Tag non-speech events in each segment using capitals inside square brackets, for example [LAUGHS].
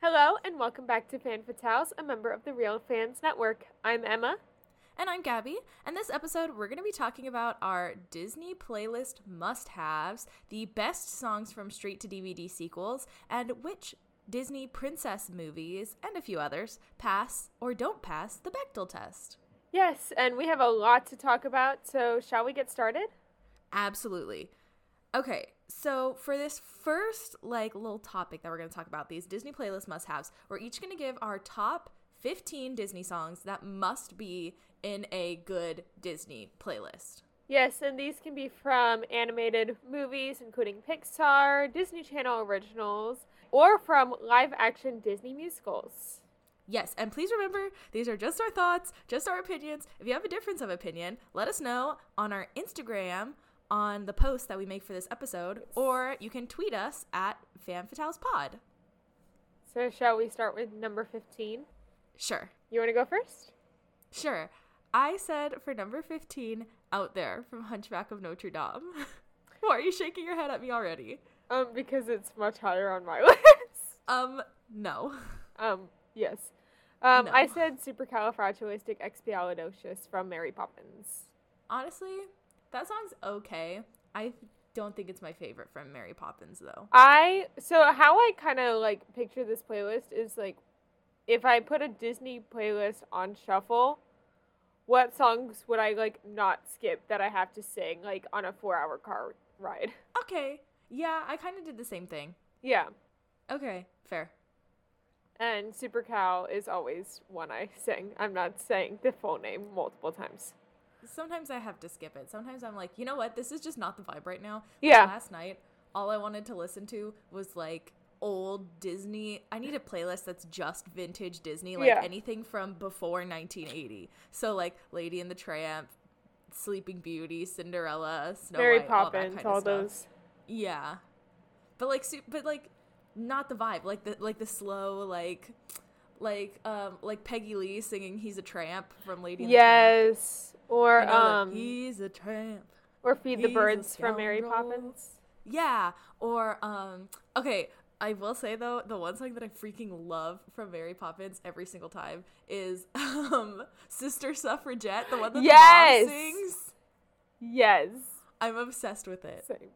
Hello and welcome back to Fan Fatales, a member of the Real Fans Network. I'm Emma. And I'm Gabby, and this episode we're going to be talking about our Disney playlist must haves, the best songs from straight to DVD sequels, and which Disney princess movies, and a few others, pass or don't pass the Bechdel test. Yes, and we have a lot to talk about, so shall we get started? Absolutely. Okay, so for this first like little topic that we're going to talk about, these Disney playlist must-haves, we're each going to give our top 15 Disney songs that must be in a good Disney playlist. Yes, and these can be from animated movies, including Pixar, Disney Channel originals, or from live action Disney musicals. Yes, and please remember, these are just our thoughts, just our opinions. If you have a difference of opinion, let us know on our Instagram on the post that we make for this episode, or you can tweet us at FanFatalesPod. So, shall we start with number 15? Sure. You want to go first? Sure. I said for number 15, Out There from Hunchback of Notre Dame. [LAUGHS] Why are you shaking your head at me already? Um, because it's much higher on my [LAUGHS] list. Um, no. Um, yes. Um, No. I said supercalifragilisticexpialidocious from Mary Poppins. Honestly, that song's okay. I don't think it's my favorite from Mary Poppins, though. I so how I kind of like picture this playlist is like if I put a Disney playlist on shuffle, what songs would I like not skip that I have to sing like on a 4-hour car ride? Okay. Yeah, I kind of did the same thing. Yeah. Okay, fair. And Super Cow is always one I sing. I'm not saying the full name multiple times. Sometimes I have to skip it. Sometimes I'm like, you know what? This is just not the vibe right now. Like, Yeah. last night, all I wanted to listen to was like old Disney. I need a playlist that's just vintage Disney, like Yeah. anything from before 1980. So like Lady and the Tramp, Sleeping Beauty, Cinderella, Snow Mary White, all Poppins, all stuff. those. Yeah, but like, but like, not the vibe. Like the like the slow like. Like um like Peggy Lee singing "He's a Tramp" from Lady. Yes. Or You know, um he's a tramp. or Feed the he's Birds from Mary. Poppins. Yeah. Or um okay, I will say though, the one song that I freaking love from Mary Poppins every single time is [LAUGHS] um Sister Suffragette, the one that Yes! the mom sings. Yes. I'm obsessed with it. Same.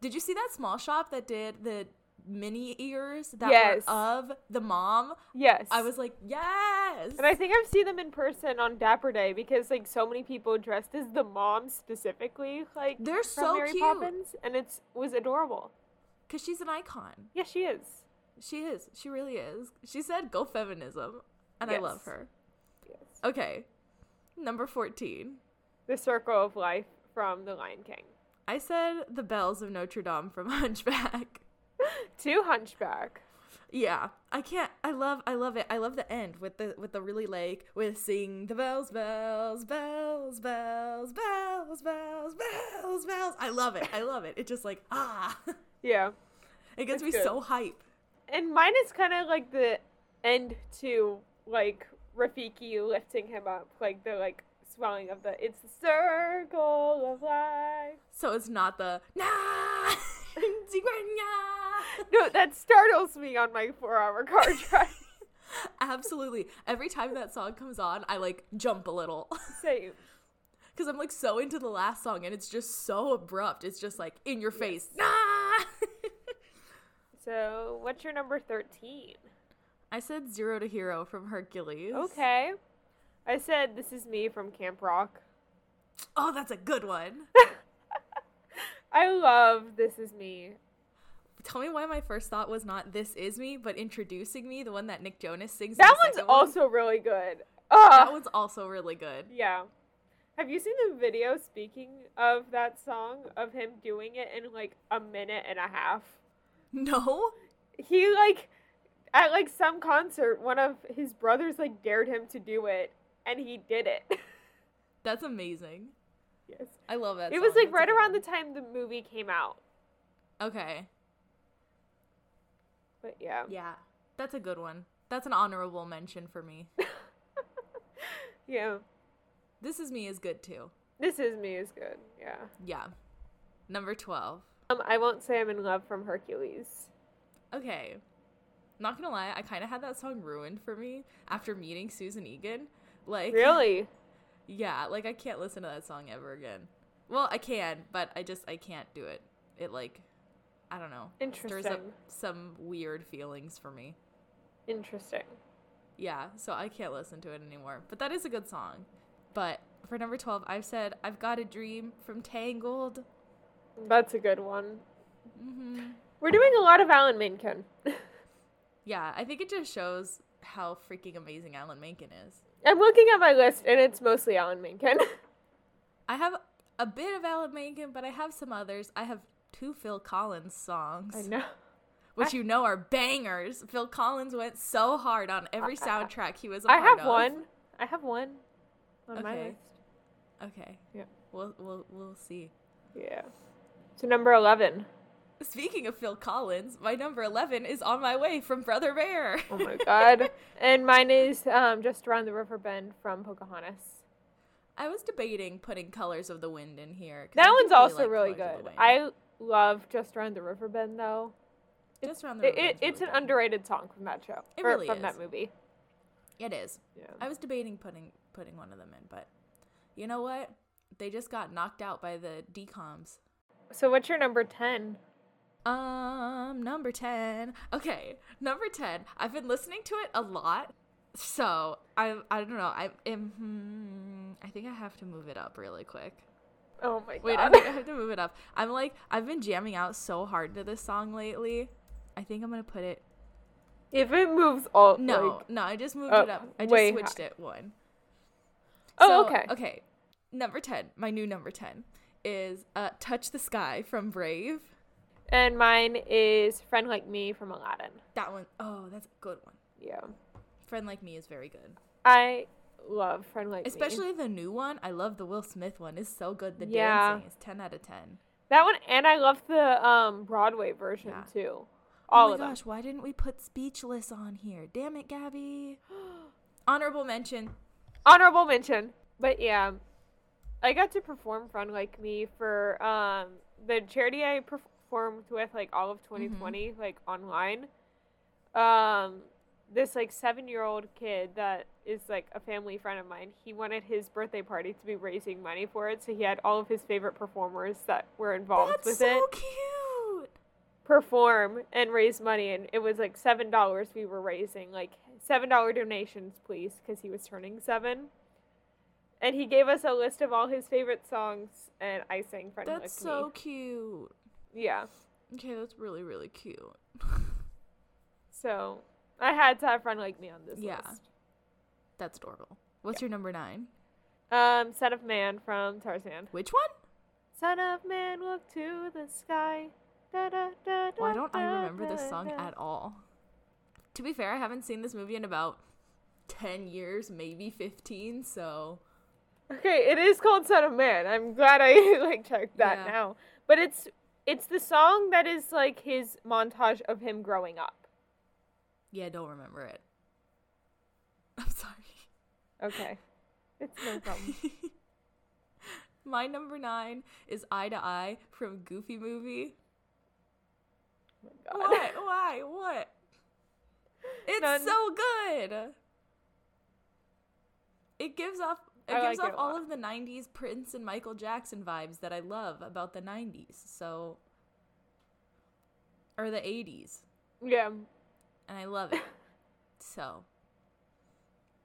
Did you see that small shop that did the mini ears that Yes. were of the mom? Yes. I was like, yes. And I think I've seen them in person on Dapper Day because like so many people dressed as the mom specifically, like They're so Mary cute. Poppins, and it's was adorable. Cause she's an icon. Yeah, she is. She is. She really is. She said go feminism. And I love her. Yes. Okay. Number 14. The Circle of Life from The Lion King. I said the bells of Notre Dame from [LAUGHS] Hunchback. [LAUGHS] To Hunchback. Yeah, I can't. I love. I love it. I love the end with the with the really like with sing the bells, bells, bells, bells, bells, bells, bells, bells. I love it. I love it. It just like ah, [LAUGHS] Yeah. it gets me good. so hype. And mine is kind of like the end to like Rafiki lifting him up, like the like swelling of the it's the circle of life. So it's not the nah. [LAUGHS] [LAUGHS] No, that startles me on my four hour car [LAUGHS] drive. Absolutely. Every time that song comes on, I like jump a little. [LAUGHS] Same. Because I'm like so into the last song and it's just so abrupt. It's just like in your face. Nah! So, what's your number 13? I said zero to hero from Hercules. Okay. I said This Is Me from Camp Rock. Oh, that's a good one. I love This Is Me. Tell me why my first thought was not This Is Me, but Introducing Me, the one that Nick Jonas sings. That one's second one. also really good. Ugh. That one's also really good. Yeah. Have you seen the video speaking of that song of him doing it in like a minute and a half? No? He like at like some concert one of his brothers like dared him to do it and he did it. [LAUGHS] That's amazing. Yes. I love that It was like That's right around one. the time the movie came out. Okay. But yeah. Yeah. That's a good one. That's an honorable mention for me. [LAUGHS] Yeah. This Is Me is good too. This is me is good. Yeah. Yeah. Number 12. Um, I won't say I'm in love from Hercules. Okay. Not gonna lie, I kind of had that song ruined for me after meeting Susan Egan. Like, Really? [LAUGHS] yeah, like I can't listen to that song ever again. Well, I can, but I just I can't do it. It like, I don't know. Stirs up some weird feelings for me. Interesting. Yeah, so I can't listen to it anymore. But that is a good song. But for number 12, I've said I've Got a Dream from Tangled. That's a good one. hmm We're doing a lot of Alan Menken. [LAUGHS] Yeah, I think it just shows how freaking amazing Alan Menken is. I'm looking at my list and it's mostly Alan Menken. [LAUGHS] I have a bit of Alan Menken, but I have some others. I have two Phil Collins songs, I know. which you know are bangers. Phil Collins went so hard on every soundtrack he was a I have of. one. I have one on my Okay. list. Okay. Yeah. We'll we'll we'll see. Yeah. So number 11. Speaking of Phil Collins, my number 11 is on my way from Brother Bear. [LAUGHS] Oh my god. [LAUGHS] and mine is um, just around the river bend from Pocahontas. I was debating putting Colors of the Wind in here. That do one's also like really Colors good. I love just around the river bend though. Just around the River it, Bend's it's really an good. underrated song from that show. It really from is. that movie. It is. Yeah. I was debating putting putting one of them in, but you know what? They just got knocked out by the decoms. So what's your number 10? Um, number 10. Okay, number 10. I've been listening to it a lot. So, I I don't know. I am hmm, I think I have to move it up really quick. Oh my god. Wait, I think I have to move it up. I'm like I've been jamming out so hard to this song lately. I think I'm going to put it if it moves all No, like- no, I just moved Oh, it up. I just switched high. it one. Oh, So, okay. Okay. Number 10, my new number 10 is uh Touch the Sky from Brave. And mine is Friend Like Me from Aladdin. That one, oh, that's a good one. Yeah. Friend Like Me is very good. I love Friend Like Me. Especially the new one. I love the Will Smith one. It's so good. The Yeah. dancing is 10 out of 10. that one and I love the um Broadway version Yeah. too. All oh my of them. gosh, why didn't we put Speechless on here? Damn it, Gabby. [GASPS] Honorable mention. Honorable mention. But yeah. I got to perform Friend Like Me for um the charity I performed with like all of 2020 Mm-hmm. like online. Um this like 7-year-old kid that is like a family friend of mine. He wanted his birthday party to be raising money for it, so he had all of his favorite performers that were involved That's with so it. cute. perform and raise money and it was like seven dollars we were raising like seven dollar donations please because he was turning seven and he gave us a list of all his favorite songs and i sang friend That's so cute. Yeah Okay, that's really, really cute. so i had to have friend like me on this Yeah. list That's adorable. What's your number nine? um son of man from tarzan Which one? son of man look to the sky da, da, da, Why don't I remember this song at all? To be fair, I haven't seen this movie in about 10 years, maybe 15, so. Okay, it is called Son of Man. I'm glad I [LAUGHS] like checked that Yeah. now. But it's it's the song that is like his montage of him growing up. Yeah, I don't remember it. [LAUGHS] I'm sorry. Okay. It's no problem. [LAUGHS] My number nine is Eye to Eye from Goofy Movie. Oh my God. What? Why? What? It's None. so good. It gives off it I gives like off a all of the 90s Prince and Michael Jackson vibes that I love about the 90s. So or the 80s, Yeah. and I love it. so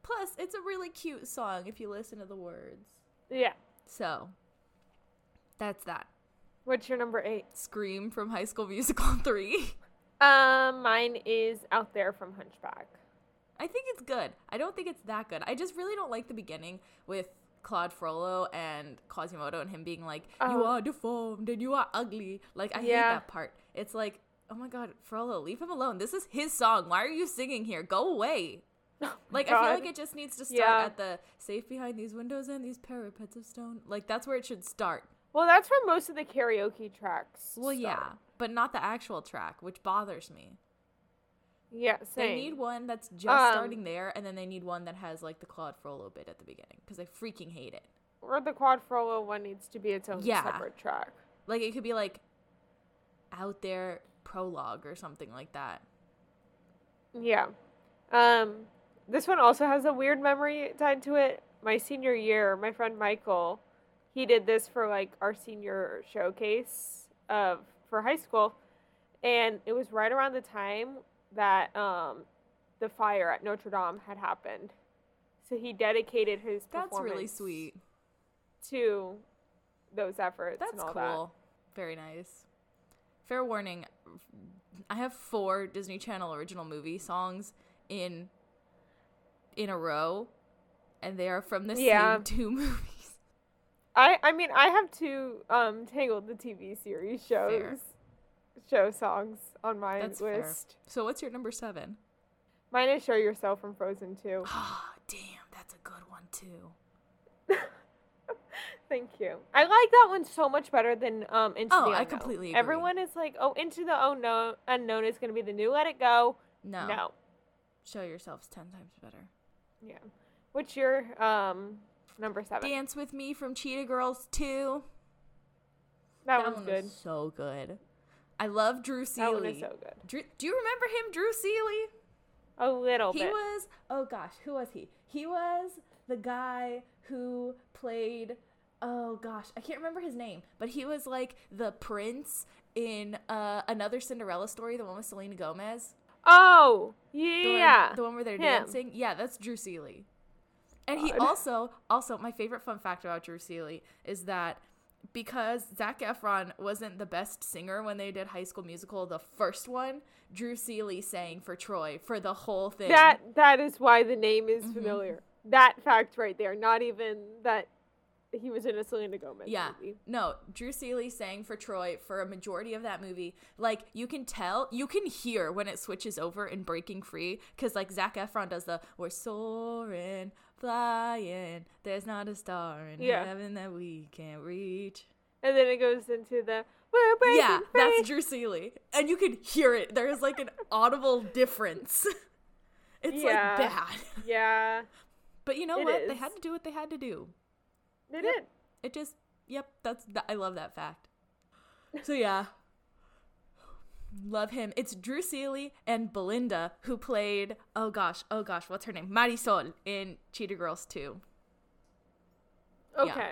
Plus, it's a really cute song if you listen to the words. Yeah. So that's that. What's your number eight? Scream from High School Musical [LAUGHS] 3. Um, mine is Out There from Hunchback. I think it's good. I don't think it's that good. I just really don't like the beginning with Claude Frollo and Quasimodo and him being like, "You Oh. are deformed and you are ugly." Like I hate that part. It's like, "Oh my god, Frollo, leave him alone. This is his song. Why are you singing here? Go away." [LAUGHS] Oh like I feel like it just needs to start Yeah. at the safe behind these windows and these parapets of stone. Like that's where it should start. Well, that's where most of the karaoke tracks. Well, yeah, but not the actual track, which bothers me. Yeah, So They need one that's just Um, starting there, and then they need one that has like the Claude Frollo bit at the beginning because I freaking hate it. or the quad frollo one needs to be its own Yeah. separate track. Like it could be like out there prologue or something like that. Yeah. Um, this one also has a weird memory tied to it. My senior year, my friend Michael, he did this for like our senior showcase of for high school, and it was right around the time that um, the fire at Notre Dame had happened. So he dedicated his That's really sweet. to those efforts. That's and all cool. Very nice. Fair warning, I have four Disney Channel original movie songs in in a row, and they are from the Yeah. same [LAUGHS] two movies. I I mean I have two um Tangled the TV series shows Fair. Show songs on my That's fair. list. So what's your number seven? Mine is Show Yourself from Frozen 2. Ah, damn, that's a good one too. [LAUGHS] Thank you. I like that one so much better than um Into Oh, the I completely agree. Everyone is like, oh, Into the Unknown, unknown is going to be the new Let It Go. No, No. show yourselves ten times better. Yeah. What's your um number seven? Dance with Me from Cheetah Girls two. that, That one's one good. was so good. I love Drew Seeley. That one is so good. Drew, do you remember him, Drew Seeley? A little He bit. He was oh gosh, who was he? He was the guy who played oh gosh, I can't remember his name, but he was like the prince in uh, another Cinderella story, the one with Selena Gomez. oh, The one- yeah. the one where they're him. dancing. Yeah, that's Drew Seeley. And he also also my favorite fun fact about Drew Seeley is that because Zac Efron wasn't the best singer when they did High School Musical, the first one, Drew Seeley sang for Troy for the whole thing. That that is why the name is Mhm. familiar. That fact right there. Not even that he was in a Selena Gomez Yeah. movie. No, Drew Seeley sang for Troy for a majority of that movie. Like you can tell, you can hear when it switches over in Breaking Free, because like Zac Efron does the "We're soaring, flying, there's not a star in Yeah. heaven that we can't reach." And then it goes into the yeah, free. that's Drew Seeley, and you can hear it. There is like an [LAUGHS] audible difference. [LAUGHS] it's Yeah. like bad, yeah, [LAUGHS] but you know what? They had to do what they had to do. they Yep. did. It just, yep, that's that. I love that fact. So yeah, love him. It's Drew Seeley and Belinda who played. Oh gosh, oh gosh, what's her name? Marisol in Cheetah Girls 2. Yeah. Okay.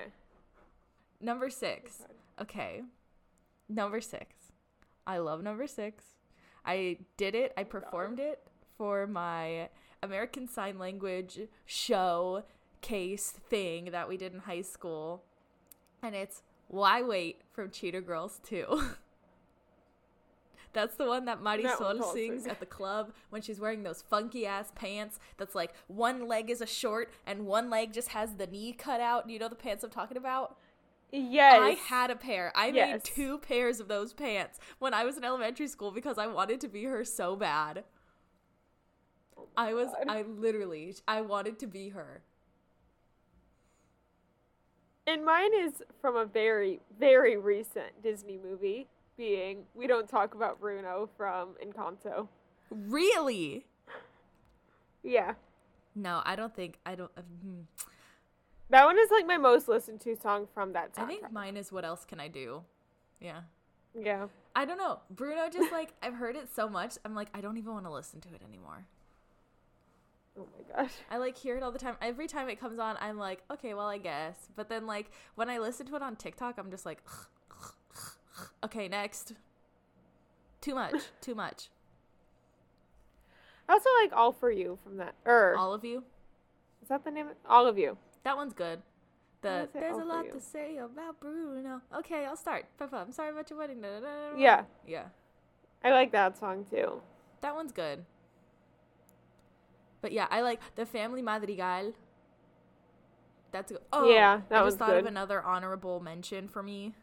Number six. Okay, number six. I love number six. I did it. I performed it for my American Sign Language show case thing that we did in high school. And it's Why Wait from Cheetah Girls 2. [LAUGHS] That's the one that That Marisol also sings at the club when she's wearing those funky ass pants that's like one leg is a short and one leg just has the knee cut out. You know the pants I'm talking about? Yes. I had a pair. I made two pairs of those pants when I was in elementary school because I wanted to be her so bad. Oh I was God. I literally I wanted to be her. And mine is from a very, very recent Disney movie, being We Don't Talk About Bruno from Encanto. Really? Yeah. No, I don't think I don't. hmm. That one is like my most listened to song from that time. I think mine is what else can I do? Yeah. Yeah. I don't know. Bruno just like [LAUGHS] I've heard it so much. I'm like I don't even want to listen to it anymore. Oh my gosh. I like hear it all the time. Every time it comes on, I'm like, okay, well, I guess. But then like when I listen to it on TikTok, I'm just like, okay, next. Too much. [LAUGHS] Too much. I also like All For You from that. Or, All of you. is that the name? All of You. That one's good. The there's a lot you. to say about Bruno. Okay, I'll start. I'm sorry about your wedding. Da, da, da, da. Yeah. Yeah. I like that song too. That one's good. But yeah, I like the Family Madrigal. That's good. Oh, Yeah, that I was just thought of good. another honorable mention for me.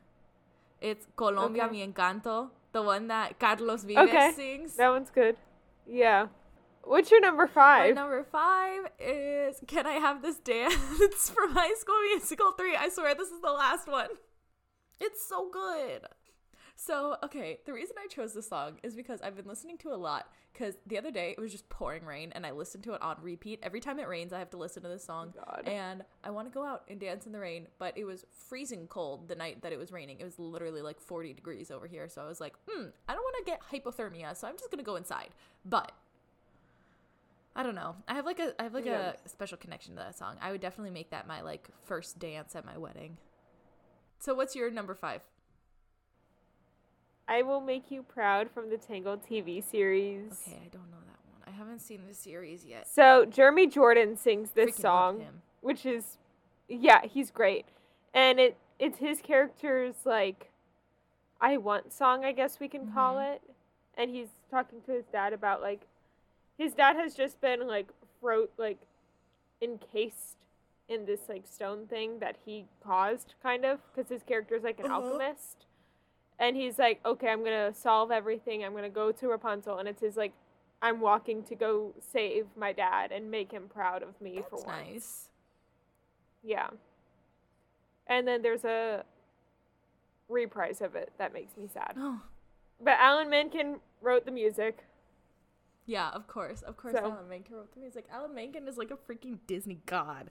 It's Colombia Okay. Mi Encanto, the one that Carlos Vives Okay, sings. That one's good. Yeah. What's your number five? My number five is Can I Have This Dance [LAUGHS] from High School Musical 3. I swear this is the last one. It's so good. So, okay, the reason I chose this song is because I've been listening to it a lot. Because the other day it was just pouring rain, and I listened to it on repeat. Every time it rains, I have to listen to this song. God. And I want to go out and dance in the rain, but it was freezing cold the night that it was raining. It was literally like 40 degrees over here. So I was like, hmm, I don't want to get hypothermia, so I'm just going to go inside. But I don't know. I have like a I have like Yeah. a special connection to that song. I would definitely make that my like first dance at my wedding. So what's your number 5? I will make you proud from the Tangled TV series. Okay, I don't know that one. I haven't seen the series yet. So Jeremy Jordan sings this Freaking song, which is, yeah, he's great, and it it's his character's like, I want song, I guess we can call Mhm. it, and he's talking to his dad about like, his dad has just been like fro like, encased in this like stone thing that he caused, kind of, because his character's like an Uh-huh. alchemist. And he's like, okay, I'm gonna solve everything. I'm gonna go to Rapunzel, and it's his like, I'm walking to go save my dad and make him proud of me for once. nice. Yeah. And then there's a reprise of it that makes me sad. Oh. But Alan Menken wrote the music. Yeah, of course. Of course So- Alan Menken wrote the music. Alan Menken is like a freaking Disney god.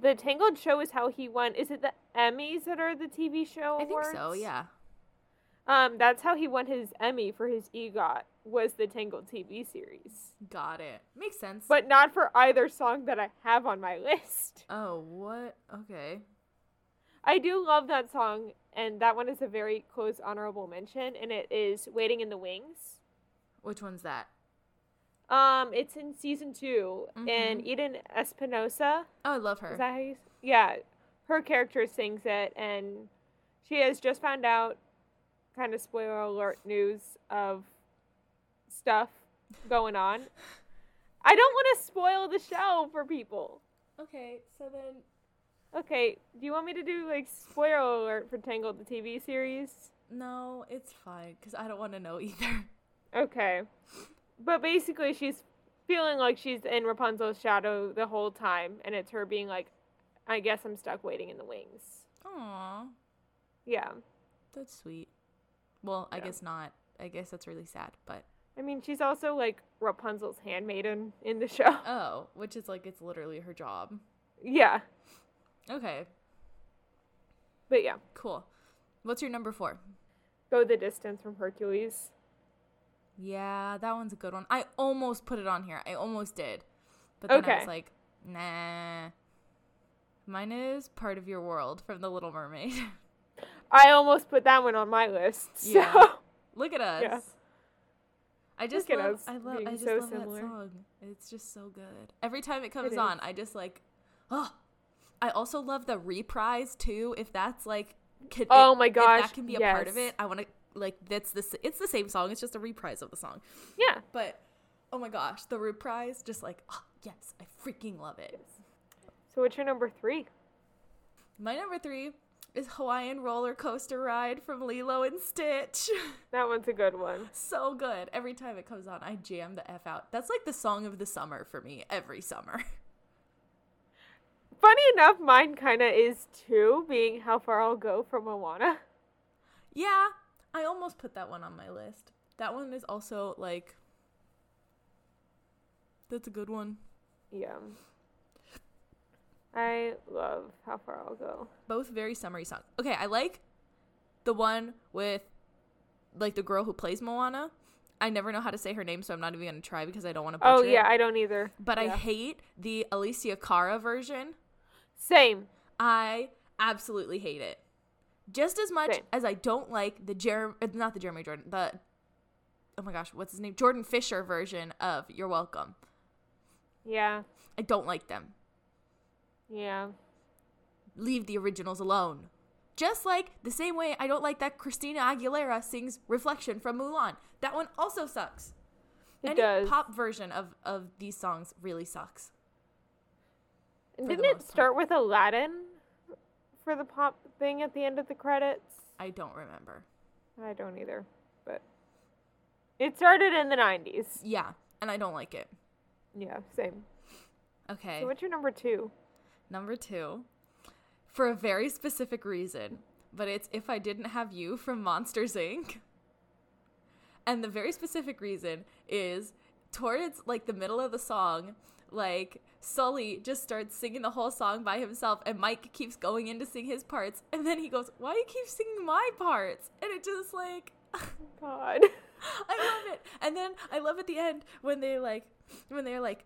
The Tangled show is how he won. Is it the Emmys that are the TV show I think so, yeah. Um, that's how he won his Emmy for his EGOT was the Tangled TV series, Got it. Makes sense. but not for either song that I have on my [LAUGHS] list. oh, what? Okay. I do love that song, and that one is a very close honorable mention, and it is "Waiting in the Wings." Which one's that? Um, it's in season 2 and Mhm. Eden Espinosa. Oh, I love her. Is that how you? Yeah, her character sings it, and she has just found out, kind of spoiler alert news of stuff going on. I don't want to spoil the show for people. okay, so then Okay, do you want me to do like spoiler alert for Tangled the TV series? no, it's fine cuz I don't want to know either. Okay. But basically, she's feeling like she's in Rapunzel's shadow the whole time, and it's her being like, I guess I'm stuck waiting in the wings. Aw, Yeah. that's sweet. Well, I guess not. I guess that's really sad, but I mean, she's also like Rapunzel's handmaiden in the [LAUGHS] show. oh, which is like it's literally her job. Yeah. Okay, But yeah, cool. What's your number 4? go the distance from Hercules. Yeah, that one's a good one. I almost put it on here. I almost did. But then I was like, nah. Mine is Part of Your World from The Little Mermaid. [LAUGHS] I almost put that one on my list. [LAUGHS] So Yeah. Look at us. Yeah. I just Look at love us I love being I just so love similar. that song. It's just so good. Every time it comes It on. I just like oh I also love the reprise too. If that's like could, Oh if- my if gosh, that can be a part of it. I want to like that's the it's the same song. It's just a reprise of the song. yeah. But oh my gosh, the reprise just like oh, yes, I freaking love it. So what's your number three? My number 3 is Hawaiian roller coaster ride from Lilo and Stitch. [LAUGHS] That one's a good one. so good. Every time it comes on, I jam the F out. That's like the song of the summer for me every summer. Funny enough, mine kind of is too, being how far I'll go from Moana. yeah, I almost put that one on my list. That one is also like That's a good one. Yeah. I love how far I'll go. Both very summery songs. Okay, I like the one with like the girl who plays Moana. I never know how to say her name, so I'm not even gonna try because I don't want to Oh yeah, it. I don't either. But I hate the Alessia Cara version. Same. I absolutely hate it. Just as much Same. as I don't like the Jeremy, uh, not the Jeremy Jordan, the oh my gosh, what's his name? Jordan Fisher version of You're Welcome. Yeah. I don't like them. Yeah. Leave the originals alone. Just like the same way I don't like that Christina Aguilera sings Reflection from Mulan. That one also sucks. It Any does. pop version of, of these songs really sucks. And for the Didn't it most part. start with Aladdin for the pop thing at the end of the credits? I don't remember. I don't either. But it started in the 90s. Yeah, and I don't like it. Yeah, same. Okay. So what's your number two? Number two, for a very specific reason, but it's If I Didn't Have You from Monsters Inc. And the very specific reason is towards like the middle of the song, like Sully just starts singing the whole song by himself, and Mike keeps going in to sing his parts, and then he goes, "Why do you keep singing my parts?" And it just like, God. [LAUGHS] I love it. And then I love at the end when they like, when they're like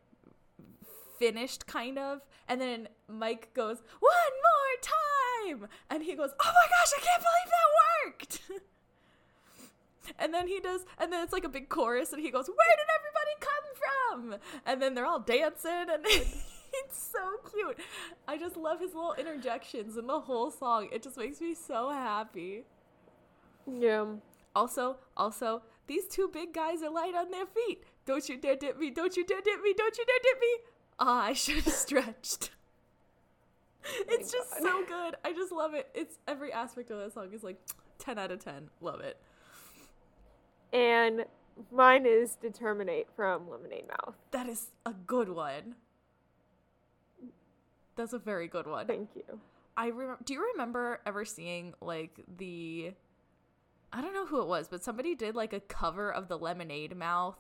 finished, kind of, and then Mike goes, "One more time," and he goes, "Oh my gosh, I can't believe that worked." [LAUGHS] And then he does, and then it's like a big chorus, and he goes, "Where did everybody come from?" And then they're all dancing, and [LAUGHS] it's so cute. I just love his little interjections in the whole song. It just makes me so happy. Yeah. Also, also, these two big guys are light on their feet. Don't you dare dip me! Don't you dare dip me! Don't you dare dip me! Ah, I should have stretched. [LAUGHS] it's just God. so good. I just love it. It's every aspect of that song is like 10 out of 10. Love it. And mine is Determinate from Lemonade Mouth. That is a good one. That's a very good one. Thank you. I remember. Do you remember ever seeing like the? I don't know who it was, but somebody did like a cover of the Lemonade Mouth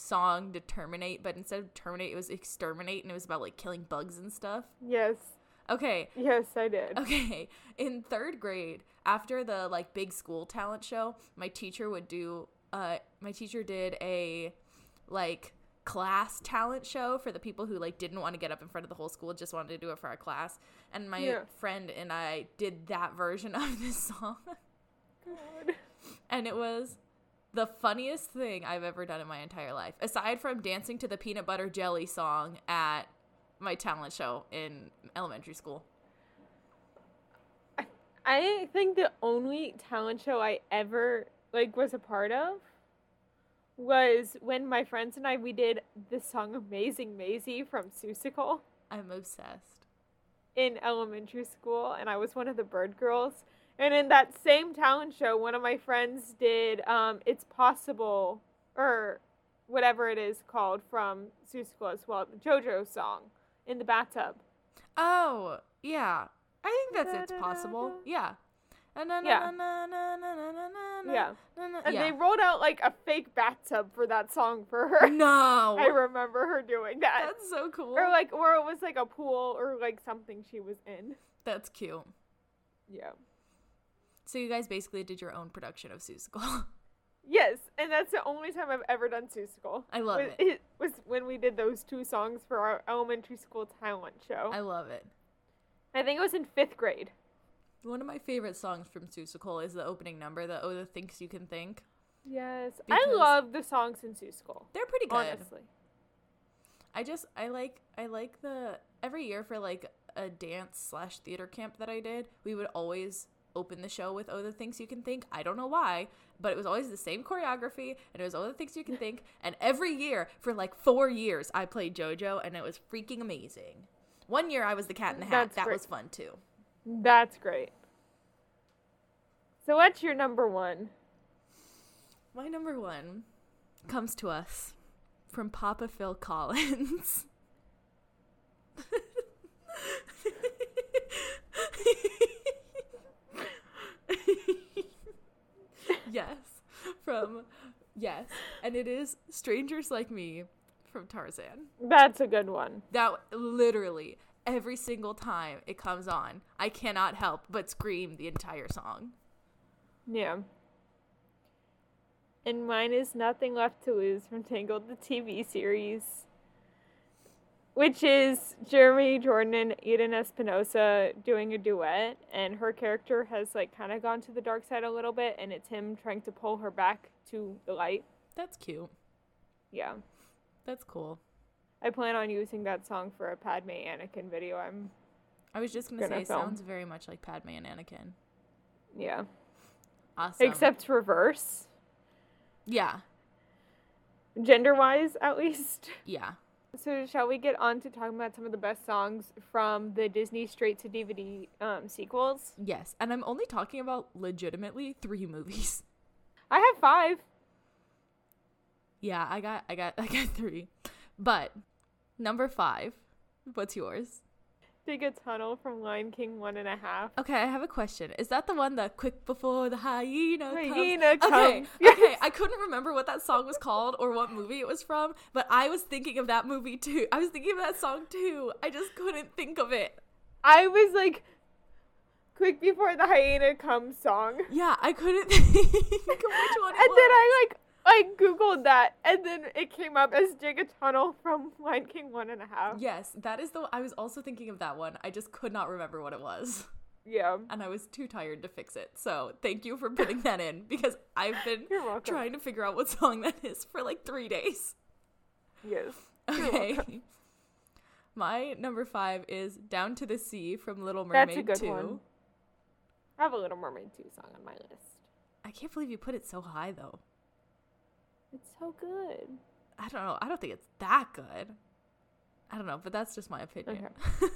song to terminate, but instead of terminate, it was exterminate, and it was about like killing bugs and stuff. Yes. Okay, Yes, I did. Okay, in third grade, after the like big school talent show, my teacher would do uh my teacher did a like class talent show for the people who like didn't want to get up in front of the whole school, just wanted to do it for our class. And my Yeah. friend and I did that version of this [LAUGHS] song. God. And it was the funniest thing I've ever done in my entire life. Aside from dancing to the peanut butter jelly song at my talent show in elementary school. I think the only talent show I ever like was a part of was when my friends and I we did the song Amazing Maisie from Seussical I'm obsessed. in elementary school and I was one of the bird girls. And in that same talent show, one of my friends did um, It's Possible or whatever it is called from Seussical as well, the JoJo song in the bathtub. Oh, yeah. I think that's it's possible. Yeah. Yeah. Yeah. And they rolled out like a fake bathtub for that song for her. no. [LAUGHS] I remember her doing that. that's so cool. or like or it was like a pool or like something she was in. that's cute. Yeah. So you guys basically did your own production of Seussical. [LAUGHS] Yes, and that's the only time I've ever done Seussical. I love it, [LAUGHS] it. was when we did those two songs for our elementary school talent show. I love it. I think it was in fifth grade. One of my favorite songs from Seussical is the opening number, the Oh the Thinks You Can Think. Yes, I love the songs in Seussical. They're pretty good. Honestly, I just I like I like the every year for like a dance slash theater camp that I did, we would always open the show with Oh the Things You Can Think. I don't know why, but it was always the same choreography and it was Oh the Things You Can Think. [LAUGHS] And every year for like four years I played JoJo and it was freaking amazing. One year I was the cat in the hat. That's that great. was fun too. that's great. So what's your number one? My number one comes to us from Papa Phil Collins. [LAUGHS] [LAUGHS] yes, from yes, and it is Strangers Like Me from Tarzan. That's a good one. That literally every single time it comes on, I cannot help but scream the entire song. Yeah. And mine is Nothing Left to Lose from Tangled, the TV series, which is Jeremy Jordan and Eden Espinosa doing a duet, and her character has like kind of gone to the dark side a little bit, and it's him trying to pull her back to the light. That's cute. Yeah. That's cool. I plan on using that song for a Padme Anakin video. I'm I was just gonna, Gonna say, film. sounds very much like Padme and Anakin. yeah. Awesome. Except reverse, yeah, gender wise at least. yeah. So shall we get on to talking about some of the best songs from the Disney straight to DVD um, sequels? Yes, and I'm only talking about legitimately three movies. I have five. Yeah, I got, I got, [LAUGHS] I got three. But number five, what's yours? Dig a Tunnel from Lion King one and a half. Okay, I have a question. Is that the one that quick before the hyena comes? Hyena Okay, comes. [LAUGHS] okay. I couldn't remember what that song was called or what movie it was from, but I was thinking of that movie too. I was thinking of that song too. I just couldn't think of it. I was like, quick before the hyena comes song. Yeah, I couldn't [LAUGHS] think of which one it and was. then I like I googled that, and then it came up as Tunnel from Lion King one and a half. Yes, that is the. I was also thinking of that one. I just could not remember what it was, Yeah. and I was too tired to fix it. So thank you for putting that in because I've [LAUGHS] been trying to figure out what song that is for like three days. Yes. Okay. My number five is "Down to the Sea" from Little Mermaid That's a good 2. one. I have a Little Mermaid 2 song on my list. I can't believe you put it so high though. It's so good. I don't know. I don't think it's that good. I don't know, but that's just my opinion. [LAUGHS]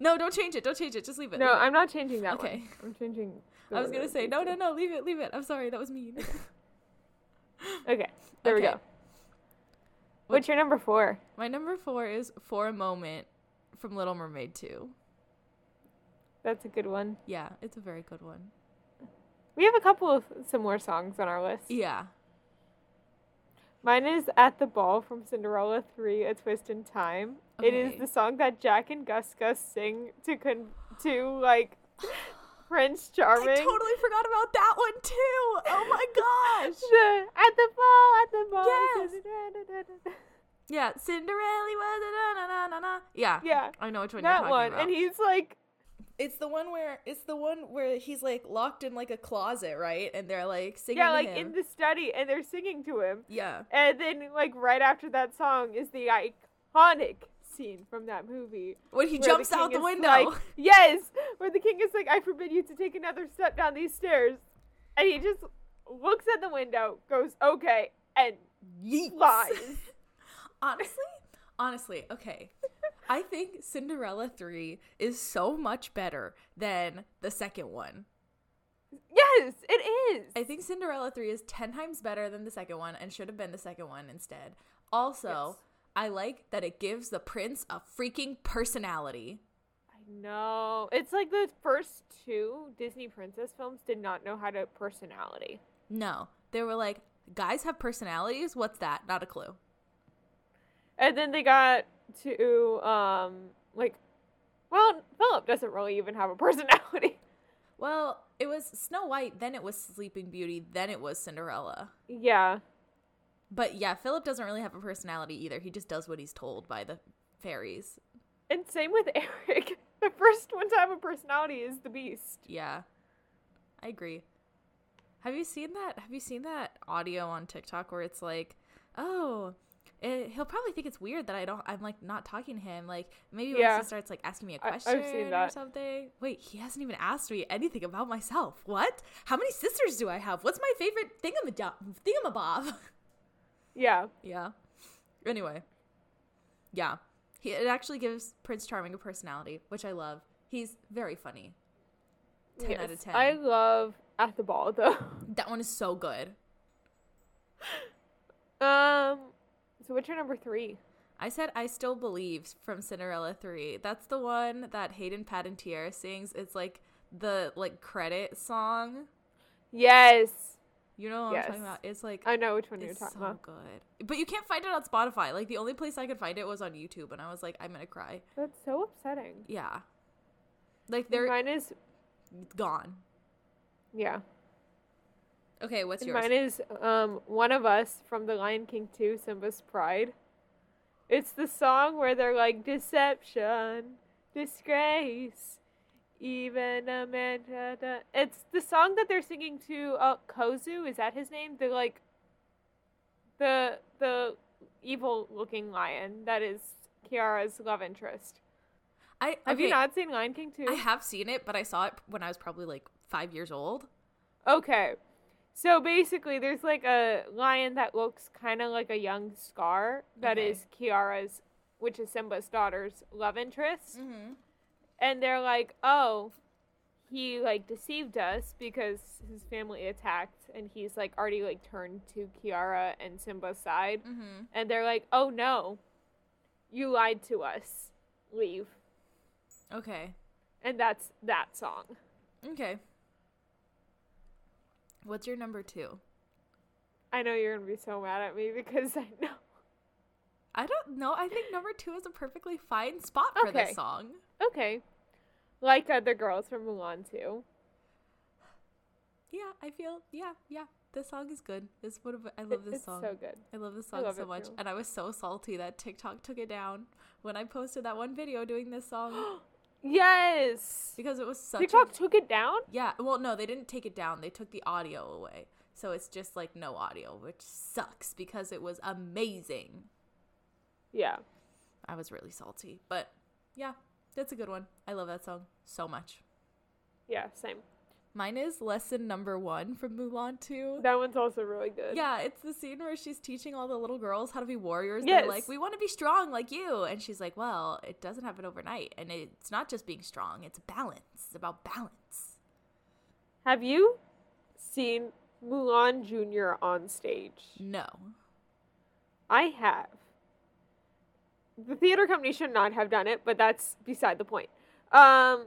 no, don't change it. Don't change it. Just leave it. No, leave. I'm not changing that Okay. one. I'm changing. [LAUGHS] I was gonna say no, no, no. Leave it. Leave it. I'm sorry. That was mean. [LAUGHS] Okay, there we go. What's your number four? My number four is "For a Moment" from Little Mermaid 2. That's a good one. Yeah, it's a very good one. We have a couple of similar songs on our list. Yeah. Mine is At the Ball from Cinderella 3 A Twist in Time. It is the song that Jack and Gus Gus sing to con- to like [GASPS] Prince Charming. I totally forgot about that one too. Oh my gosh. [LAUGHS] The- at the ball, at the ball. Yes. [LAUGHS] Yeah, Cinderella was a na na na na. Yeah. Yeah, I know which one that you're talking one. about. And he's like, It's the one where it's the one where he's like locked in like a closet, right? And they're like singing. yeah, to like in the study, and they're singing to him. yeah. And then, like right after that song, is the iconic scene from that movie. When he jumps king out the window. like, [LAUGHS] yes, where the king is like, I forbid you to take another step down these stairs. And he just looks at the window, goes, okay, and Yeets. flies. [LAUGHS] honestly, honestly, okay. I think Cinderella 3 is so much better than the second one. yes, it is. I think Cinderella 3 is 10 times better than the second one and should have been the second one instead. Also, Yes. I like that it gives the prince a freaking personality. I know. It's like the first two Disney princess films did not know how to personality. No, they were like, guys have personalities? What's that? Not a clue. And then they got to, um, like, well, Philip doesn't really even have a [LAUGHS] personality. Well, it was Snow White, then it was Sleeping Beauty, then it was Cinderella. yeah. But yeah, Philip doesn't really have a personality either. He just does what he's told by the fairies. And same with [LAUGHS] Eric. The first one to have a personality is the Beast. Yeah. I agree. Have you seen that? Have you seen that audio on TikTok where it's like, "Oh, it, he'll probably think it's weird that I don't I'm like not talking to him. Like maybe once he starts like asking me a I- question seen or something. Wait, he hasn't even asked me anything about myself. What? How many sisters do I have? What's my favorite thingamabob? Thingamabob? Yeah. [LAUGHS] Yeah. Anyway. Yeah. He, it actually gives Prince Charming a personality, which I love. He's very funny. 10 out of 10. I love At the Ball, though. [LAUGHS] That one is so good. Um, so what's your number three? I said I Still Believe from Cinderella 3. That's the one that Hayden Panettiere sings. It's like the like credit song. Yes. You know what Yes. I'm talking about? It's like I know which one you're it's talking so about. good. But you can't find it on Spotify. Like the only place I could find it was on YouTube and I was like I'm going to cry. That's so upsetting. Yeah. Like they're mine is, gone. yeah. Okay, what's And yours? mine is um, One of Us from The Lion King 2, Simba's Pride. It's the song where they're like, deception, disgrace, even a man. da- da." It's the song that they're singing to uh, Kovu. Is that his name? The like, the the evil looking lion that is Kiara's love interest. I Have you not seen Lion King 2? I have seen it, but I saw it when I was probably like 5 years old. Okay. So basically, there's like a lion that looks kind of like a young Scar that Okay. is Kiara's, which is Simba's daughter's love interest. Mhm. And they're like, oh, he like deceived us because his family attacked and he's like already like turned to Kiara and Simba's side. Mhm. And they're like, oh no, you lied to us. leave. Okay. And that's that song. Okay. What's your number two? I know you're gonna be so mad at me [LAUGHS] because I know. I don't know. I think number two is a perfectly fine spot for Okay. this song. Okay. Like other girls from Mulan too. Yeah, I feel. Yeah, yeah. This song is good. It's one of. I love this it's song. so good. I love this song love so much, too. and I was so salty that TikTok took it down when I posted that one video doing this song [GASPS] [GASPS] [GASPS] yes. because it was such. TikTok A, took it down. yeah, well, no, they didn't take it down. They took the audio away, so it's just like no audio, which sucks because it was amazing. Yeah. I was really salty, but yeah, that's a good one. I love that song so much. Yeah. Same. Mine is lesson number one from Mulan 2. That one's also really good. Yeah, it's the scene where she's teaching all the little girls how to be warriors. Yes. They're like, we want to be strong like you. And she's like, well, it doesn't happen overnight. And it's not just being strong, it's balance. It's about balance. Have you seen Mulan Junior on stage? No. I have. The theater company should not have done it, but that's beside the point. Um,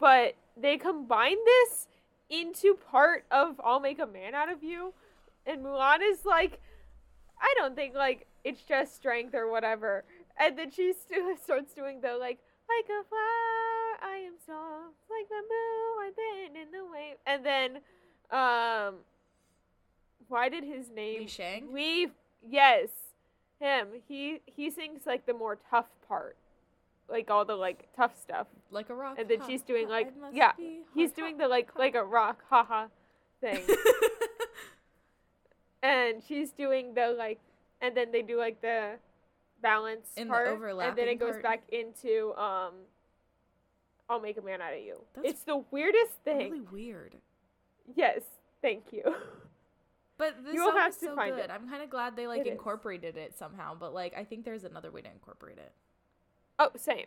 but they combine this into part of "I'll Make a Man Out of You," and Mulan is like, I don't think like it's just strength or whatever, and then she st- [LAUGHS] starts doing the like, like a flower, I am soft, like bamboo, I bend in the wave, and then, um, why did his name Li Shang? we yes, him. He he sings like the more tough part, like all the like tough stuff, Like a rock. and then ha, she's doing ha, like yeah, he's hard, doing the like ha. like a rock haha thing, [LAUGHS] and she's doing the like, and then they do like the balance In the part, and then it goes part. back into um. I'll make a man out of you. That's it's the weirdest thing. really weird. Yes, thank you. [LAUGHS] But this You song have is so good. it. I'm kind of glad they like It is. incorporated it somehow. But like, I think there's another way to incorporate it. Oh, same.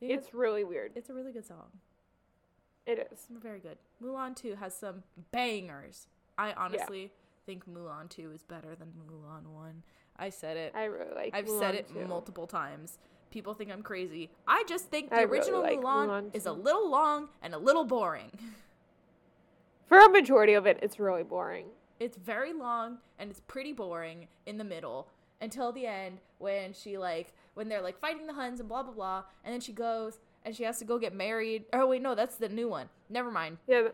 Yeah, It's really weird. it's a really good song. It is. Very good. Mulan 2 has some bangers. I honestly think Mulan 2 is better than Mulan 1. I said it. I really like. I've Mulan said it too. multiple times. People think I'm crazy. I just think the I really original like Mulan, Mulan is a little long and a little boring. [LAUGHS] For a majority of it, it's really boring. It's very long and it's pretty boring in the middle until the end when she like when they're like fighting the Huns and blah blah blah and then she goes and she has to go get married. Oh wait, no, that's the new one. Never mind. Yeah,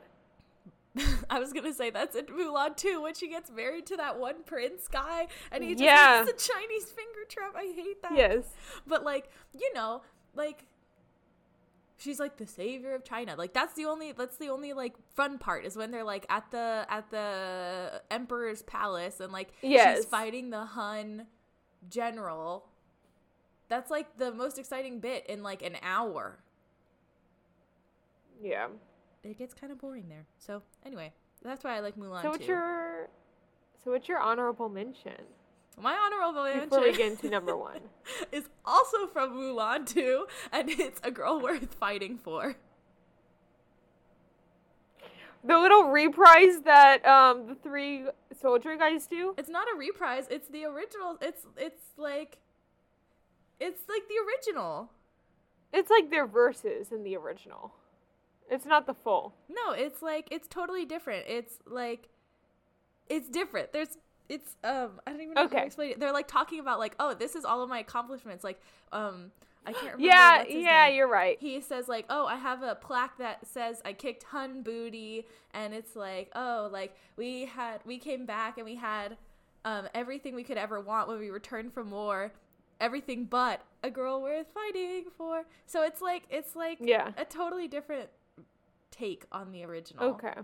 th- [LAUGHS] I was gonna say that's in Mulan too when she gets married to that one prince guy and he just Yeah. makes a Chinese finger trap. I hate that. yes. But like, you know, like she's like the savior of China. Like that's the only that's the only like fun part is when they're like at the at the emperor's palace and like Yes. she's fighting the Hun general. That's like the most exciting bit in like an hour. Yeah. It gets kind of boring there. So, anyway, that's why I like Mulan So what's too. your so what's your honorable mention My honorable before we mention get into number [LAUGHS] one? is also from Mulan 2, and it's a girl worth fighting for. The little reprise that um the three soldier guys do. It's not a reprise. It's the original. It's it's like it's like the original. It's like their verses in the original. It's not the full. No, it's like it's totally different. It's like it's different. There's it's um I don't even know how to explain it. They're like talking about like oh this is all of my accomplishments. Like um I can't remember. Yeah, yeah, name. you're right. he says like oh i have a plaque that says i kicked hun booty and it's like oh like we had we came back and we had um, everything we could ever want when we returned from war everything but a girl worth fighting for so it's like it's like Yeah. a totally different take on the original Okay.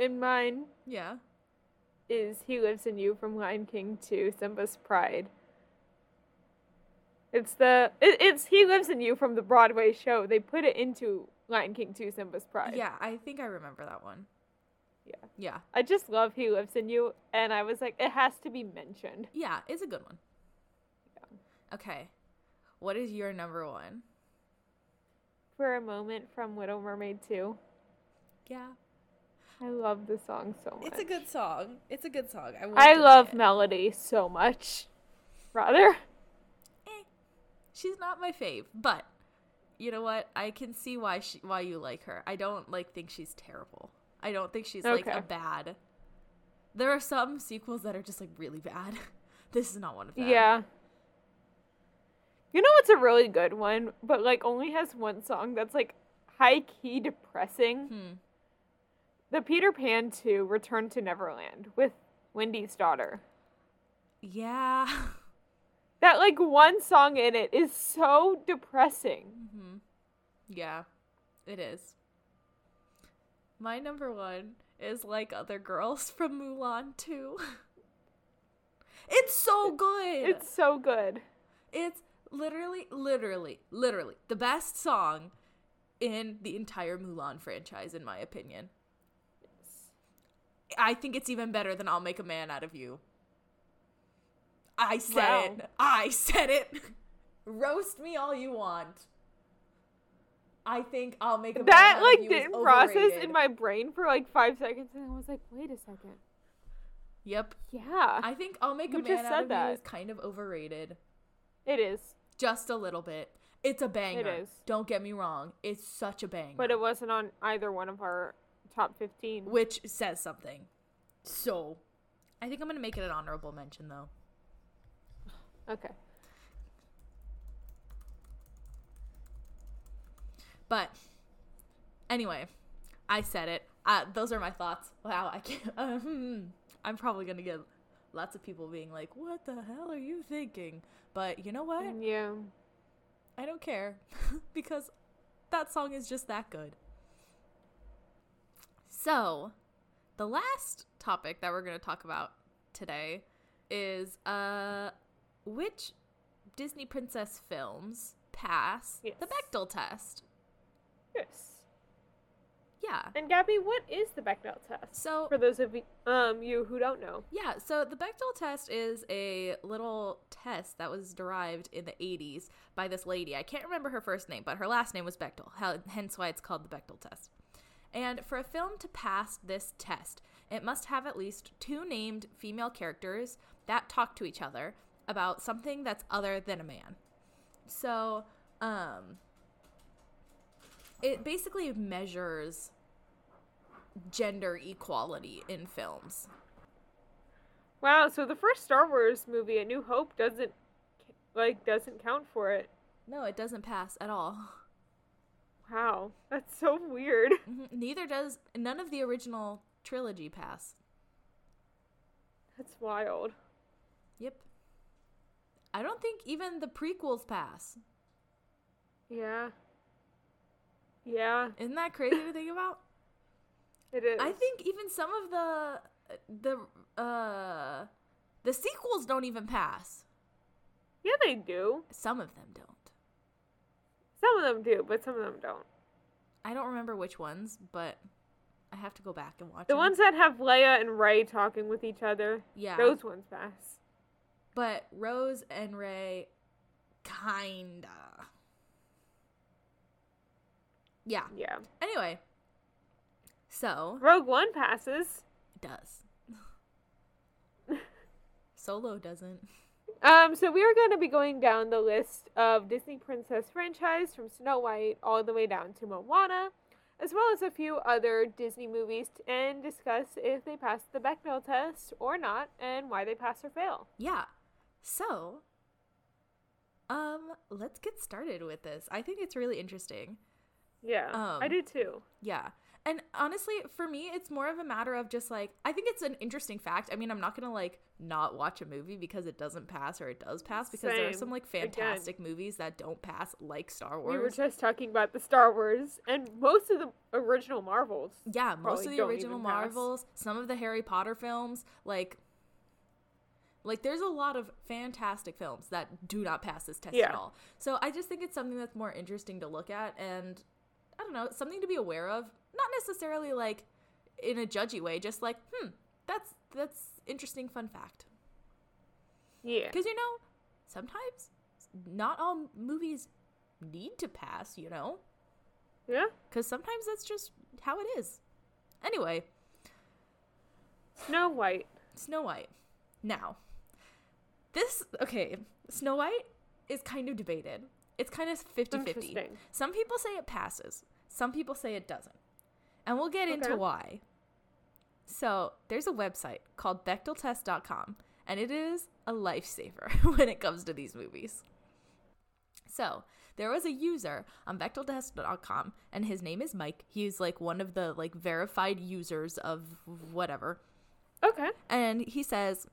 In mine yeah is He Lives in You from Lion King to Simba's Pride. It's the it, it's He Lives in You from the Broadway show. They put it into Lion King 2 Simba's Pride. yeah i think i remember that one Yeah. yeah I just love He Lives in You and I was like it has to be mentioned. yeah it's a good one okay what is your number one For a moment from Little Mermaid 2. yeah I love the song so much. It's a good song. It's a good song. I, I love it. melody so much. Rather. Eh, she's not my fave, but you know what? I can see why she why you like her. I don't like think she's terrible. I don't think she's like a bad. There are some sequels that are just like really bad. [LAUGHS] this is not one of them. Yeah. You know what's a really good one, but like only has one song that's like high key depressing? Hmm. The Peter Pan 2 Return to Neverland with Wendy's daughter. Yeah. That like one song in it is so depressing. hmm Yeah, it is. My number one is like other girls [LAUGHS] from Mulan too. [LAUGHS] it's so good. It's so good. It's literally, literally, literally the best song in the entire Mulan franchise, in my opinion. I think it's even better than I'll Make a Man Out of You. I said Wow. it. I said it. [LAUGHS] Roast me all you want. I think I'll make a Man That Out like You didn't process overrated. in my brain for like five seconds and I was like, wait a second. Yep. Yeah. I think I'll Make a Man Out of that. You is kind of overrated. it is. Just a little bit. It's a banger. is. Don't get me wrong. It's such a banger. But it wasn't on either one of our top 15. which says something. So, I think I'm gonna make it an honorable mention though. Okay. But anyway, I said it. Uh, those are my thoughts. Wow, I can't. [LAUGHS] Um, I'm probably gonna get lots of people being like, "What the hell are you thinking?" But you know what? Yeah. I don't care [LAUGHS] because that song is just that good. So, the last topic that we're going to talk about today is uh which Disney princess films pass the Yes. Bechdel test. Yes. Yeah. And Gabby, what is the Bechdel test? So, For those of you, um you who don't know. Yeah, so the Bechdel test is a little test that was derived in the 80s by this lady. I can't remember her first name, but her last name was Bechdel, hence why it's called the Bechdel test. And for a film to pass this test, it must have at least two named female characters that talk to each other about something that's other than a man. So, um, it basically measures gender equality in films. Wow, so the first Star Wars movie, A New Hope, doesn't like doesn't count for it. No, it doesn't pass at all. Wow, that's so weird. [LAUGHS] Mhm. Neither does none of the original trilogy pass. That's wild. Yep. I don't think even the prequels pass. Yeah. Yeah, Isn't that crazy to think about? [LAUGHS] it is. I think even some of the the uh the sequels don't even pass. Yeah, they do. Some of them don't. Some of them do, but some of them don't. I don't remember which ones, but I have to go back and watch The them. ones that have Leia and Rey talking with each other, yeah. those ones pass. But Rose and Rey kinda. Yeah. Yeah. Anyway. So, Rogue One passes. it does. [LAUGHS] Solo doesn't. [LAUGHS] Um, so we are going to be going down the list of Disney Princess franchise from Snow White all the way down to Moana, as well as a few other Disney movies, and discuss if they pass the Bechdel test or not, and why they pass or fail. Yeah. So, um, let's get started with this. I think it's really interesting. Yeah, I Um, do too. Yeah. And honestly, for me, it's more of a matter of just like, I think it's an interesting fact. I mean, I'm not going to like not watch a movie because it doesn't pass or it does pass because there are some like Again. fantastic movies that don't pass, like Star Wars. We were just talking about the Star Wars and most of the original Marvels. yeah, most of the original even pass. Marvels, some of the Harry Potter films, like, like there's a lot of fantastic films that do not pass this test at all. So I just think it's something that's more interesting to look at and I don't know, something to be aware of. Not necessarily like in a judgy way, just like, hmm, that's that's interesting fun fact. Yeah. Because you know, sometimes not all movies need to pass, you know? Yeah? Because sometimes that's just how it is. Anyway, Snow White. Snow White. Now, this, okay, Snow White is kind of debated. It's kind of 50 50. Interesting. Some people say it passes, some people say it doesn't. And we'll get into why. So, there's a website called Bechdeltest.com, and it is a lifesaver [LAUGHS] when it comes to these movies. So, there was a user on Bechdeltest.com, and his name is Mike. He's like one of the like verified users of whatever. Okay. And he says,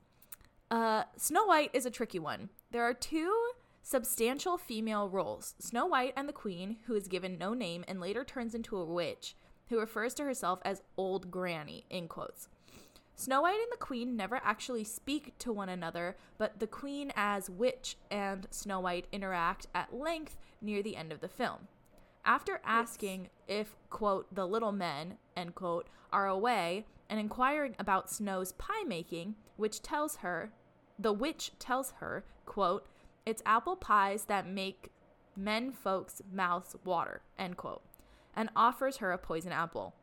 uh, Snow White is a tricky one. There are two substantial female roles Snow White and the Queen, who is given no name and later turns into a witch, who refers to herself as Old Granny, in quotes. Snow White and the Queen never actually speak to one another, but the Queen as witch and Snow White interact at length near the end of the film. After asking if, quote, the little men, end quote, are away and inquiring about Snow's pie making, which tells her, the witch tells her, quote, it's apple pies that make men folks' mouths water, end quote, and offers her a poison apple.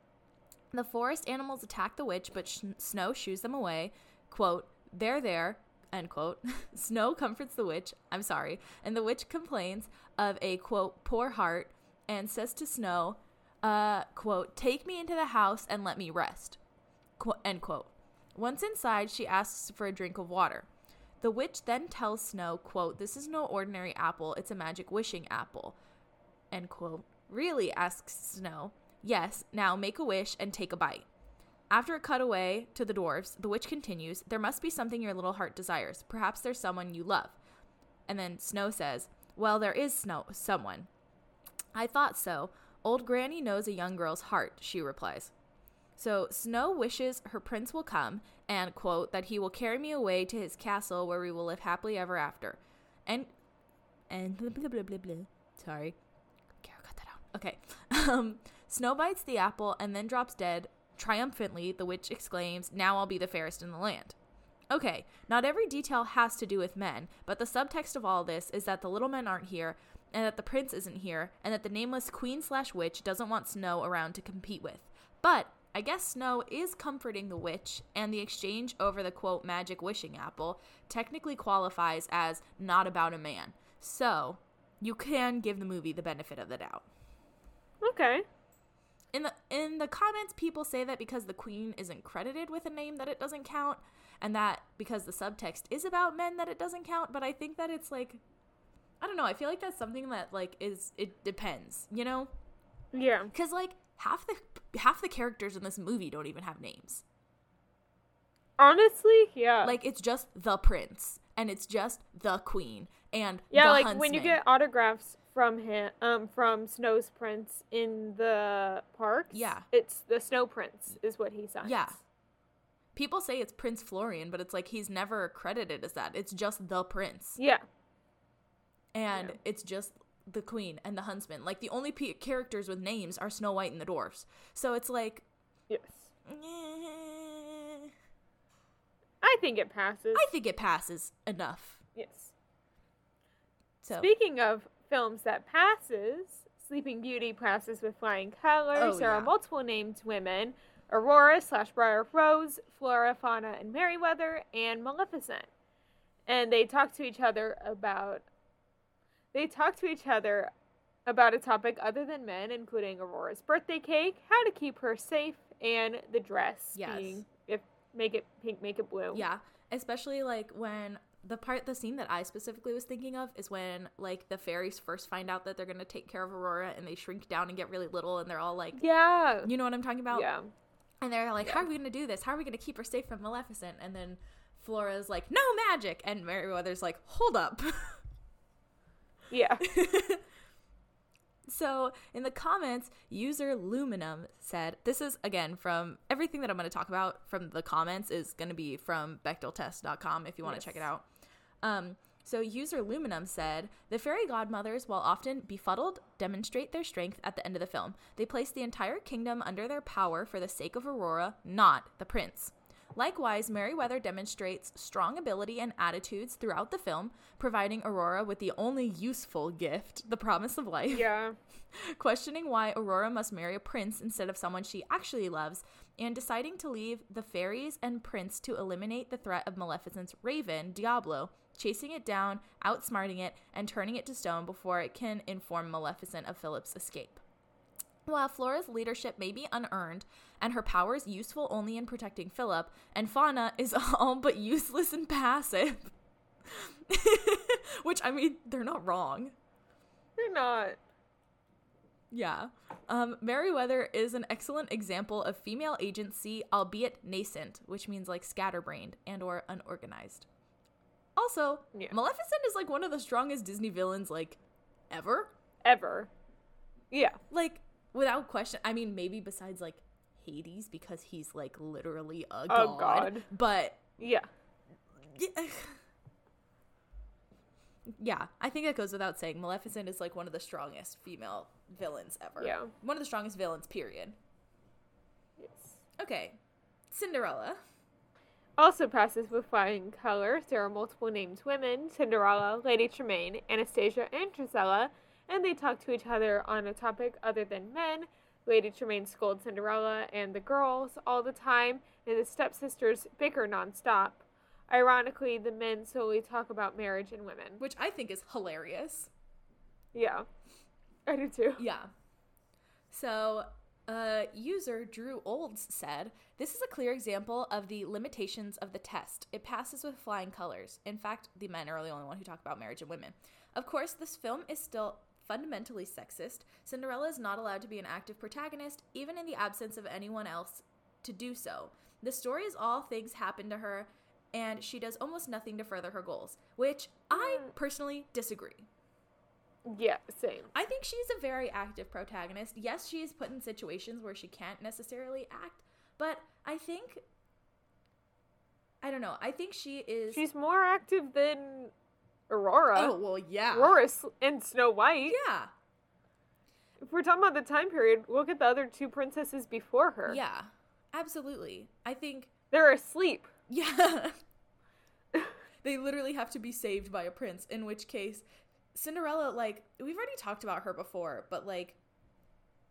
The forest animals attack the witch, but sh- Snow shoos them away. Quote, they're there, end quote. [LAUGHS] Snow comforts the witch, I'm sorry, and the witch complains of a, quote, poor heart and says to Snow, uh, quote, take me into the house and let me rest, Qu- end quote. Once inside, she asks for a drink of water. The witch then tells Snow, quote, this is no ordinary apple, it's a magic wishing apple, end quote. Really? asks Snow. Yes, now make a wish and take a bite. After a cutaway to the dwarves, the witch continues, There must be something your little heart desires. Perhaps there's someone you love. And then Snow says, Well, there is Snow someone. I thought so. Old Granny knows a young girl's heart, she replies. So Snow wishes her prince will come and quote that he will carry me away to his castle where we will live happily ever after. And and blah [LAUGHS] blah blah blah blah. Sorry. Kara, cut that out. Okay. [LAUGHS] Um Snow bites the apple and then drops dead. Triumphantly, the witch exclaims, Now I'll be the fairest in the land. Okay, not every detail has to do with men, but the subtext of all this is that the little men aren't here, and that the prince isn't here, and that the nameless queen slash witch doesn't want Snow around to compete with. But I guess Snow is comforting the witch, and the exchange over the quote magic wishing apple technically qualifies as not about a man. So, you can give the movie the benefit of the doubt. Okay. In the in the comments people say that because the queen isn't credited with a name that it doesn't count and that because the subtext is about men that it doesn't count, but I think that it's like I don't know, I feel like that's something that like is it depends, you know? Yeah. Cuz like half the half the characters in this movie don't even have names. Honestly, yeah. Like it's just the prince and it's just the queen and yeah, like when you get autographs from him, um, from Snow's Prince in the parks. Yeah. It's the Snow Prince is what he signs. Yeah. People say it's Prince Florian, but it's like he's never credited as that. It's just the prince. Yeah. and Yeah. it's just the queen and the huntsman. Like the only p- characters with names are Snow White and the dwarfs. So it's like, Yes. eh, I think it passes. I think it passes enough. yes. So Speaking of films that passes, Sleeping Beauty passes with flying colors. Oh, there yeah. are multiple named women: Aurora slash Briar Rose, Flora, Fauna, and Merryweather, and Maleficent. And they talk to each other about. They talk to each other about a topic other than men, including Aurora's birthday cake, how to keep her safe, and the dress Yes. being if make it pink, make it blue. yeah, especially like when the part, the scene that I specifically was thinking of is when like the fairies first find out that they're gonna take care of Aurora and they shrink down and get really little and they're all like, Yeah. you know what I'm talking about? Yeah. And they're like, how are we gonna do this? How are we gonna keep her safe from Maleficent? And then Flora's like, no magic, and Merryweather's like, hold up. [LAUGHS] Yeah. So in the comments, user Luminum said, "This is again from everything that I'm going to talk about from the comments is going to be from Bechdeltest.com if you want to Yes. check it out." Um, so user Luminum said, "The fairy godmothers, while often befuddled, demonstrate their strength at the end of the film. They place the entire kingdom under their power for the sake of Aurora, not the prince." Likewise, Merryweather demonstrates strong ability and attitudes throughout the film, providing Aurora with the only useful gift, the promise of life Yeah. [LAUGHS] questioning why Aurora must marry a prince instead of someone she actually loves, and deciding to leave the fairies and prince to eliminate the threat of Maleficent's raven, Diablo, chasing it down, outsmarting it, and turning it to stone before it can inform Maleficent of Philip's escape. While Flora's leadership may be unearned and her powers useful only in protecting Philip, and Fauna is [LAUGHS] all but useless and passive. [LAUGHS] Which, I mean, they're not wrong. They're not. Yeah. Um, Merryweather is an excellent example of female agency, albeit nascent, which means like scatterbrained and or unorganized. Also, Yeah. Maleficent is like one of the strongest Disney villains like ever. Ever. Yeah. Like without question. I mean, maybe besides like Hades because he's like literally a god. Oh, God. But Yeah. [LAUGHS] yeah, I think that goes without saying. Maleficent is like one of the strongest female villains ever. Yeah. One of the strongest villains, period. Yes. Okay. Cinderella. Also passes with flying colors. There are multiple named women Cinderella, Lady Tremaine, Anastasia, and Drizella, and they talk to each other on a topic other than men. Lady Tremaine scolds Cinderella and the girls all the time, and the stepsisters bicker nonstop. Ironically, the men solely talk about marriage and women. which I think is hilarious. Yeah. I do too. Yeah. So, uh, user Drew Olds said, This is a clear example of the limitations of the test. It passes with flying colors. In fact, the men are the only one who talk about marriage and women. Of course, this film is still fundamentally sexist. Cinderella is not allowed to be an active protagonist, even in the absence of anyone else to do so. The story is all things happen to her, and she does almost nothing to further her goals, which I Mm. personally disagree. Yeah, same. I think she's a very active protagonist. Yes, she is put in situations where she can't necessarily act, but I think I don't know. I think she is She's more active than Aurora. Oh, well, yeah. Aurora's and Snow White. Yeah. If we're talking about the time period, look at the other two princesses before her. Yeah. Absolutely. I think They're asleep. yeah. [LAUGHS] they literally have to be saved by a prince, in which case Cinderella like we've already talked about her before, but like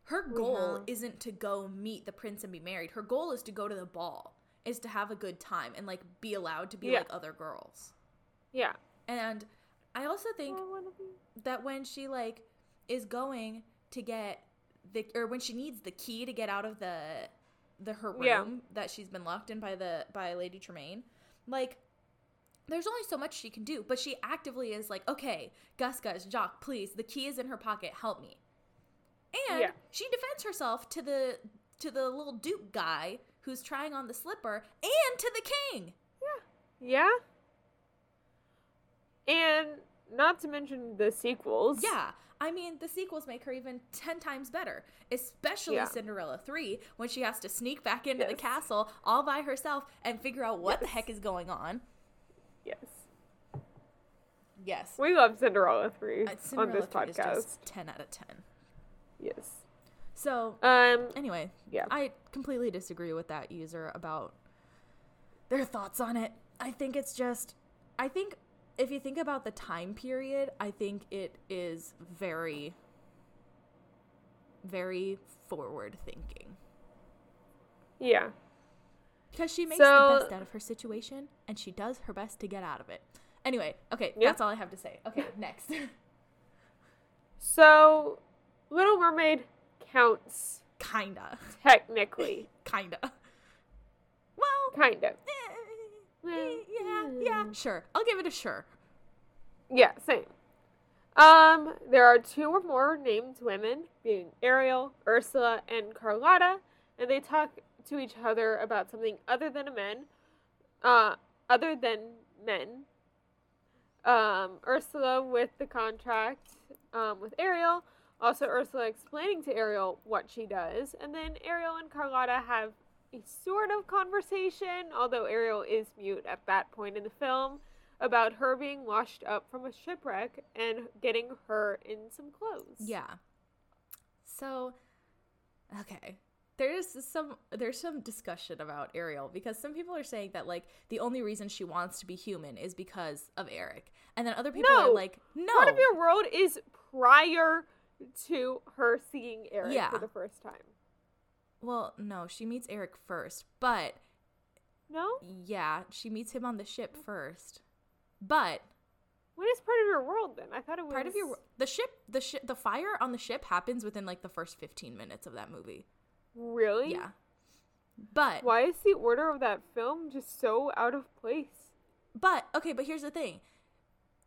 her goal isn't to go meet the prince and be married. Her goal is to go to the ball, is to have a good time and like be allowed to be Yeah. like other girls. Yeah. And I also think I that when she like is going to get the or when she needs the key to get out of the the her room Yeah. that she's been locked in by the by Lady Tremaine, like there's only so much she can do, but she actively is like, okay, Gus Gus, Jock, please, the key is in her pocket, help me. And Yeah. she defends herself to the to the little duke guy who's trying on the slipper and to the king. Yeah. Yeah. And not to mention the sequels. Yeah. I mean, the sequels make her even 10 times better, especially Yeah. Cinderella 3, when she has to sneak back into the castle all by herself and figure out what the heck is going on. Yes. Yes. We love Cinderella 3 Uh, on this 3 is podcast. just 10 out of 10. Yes. So, Um, anyway, yeah. I completely disagree with that user about their thoughts on it. I think it's just, I think if you think about the time period, I think it is very, very forward thinking. yeah. Because she makes So- the best out of her situation and she does her best to get out of it. Anyway, okay, Yeah. that's all I have to say. Okay, [LAUGHS] next. So, Little Mermaid counts kinda. technically. [LAUGHS] Kinda. Well, kind of. eh, yeah, yeah, sure. I'll give it a sure. Yeah, same. Um, there are two or more named women, being Ariel, Ursula, and Carlotta, and they talk to each other about something other than a man, uh, other than men. Um, Ursula with the contract, um, with Ariel. Also, Ursula explaining to Ariel what she does, and then Ariel and Carlotta have a sort of conversation, although Ariel is mute at that point in the film about her being washed up from a shipwreck and getting her in some clothes. Yeah. So, okay. There's some there's some discussion about Ariel because some people are saying that like the only reason she wants to be human is because of Eric. And then other people No. are like, "No." Part of your world is prior to her seeing Eric Yeah. for the first time. well, no, she meets Eric first, but No? yeah, she meets him on the ship first. But What is part of your world then? I thought it was Part of your the ship the ship the fire on the ship happens within like the first 15 minutes of that movie. Really? Yeah. But Why is the order of that film just so out of place? But okay, but here's the thing.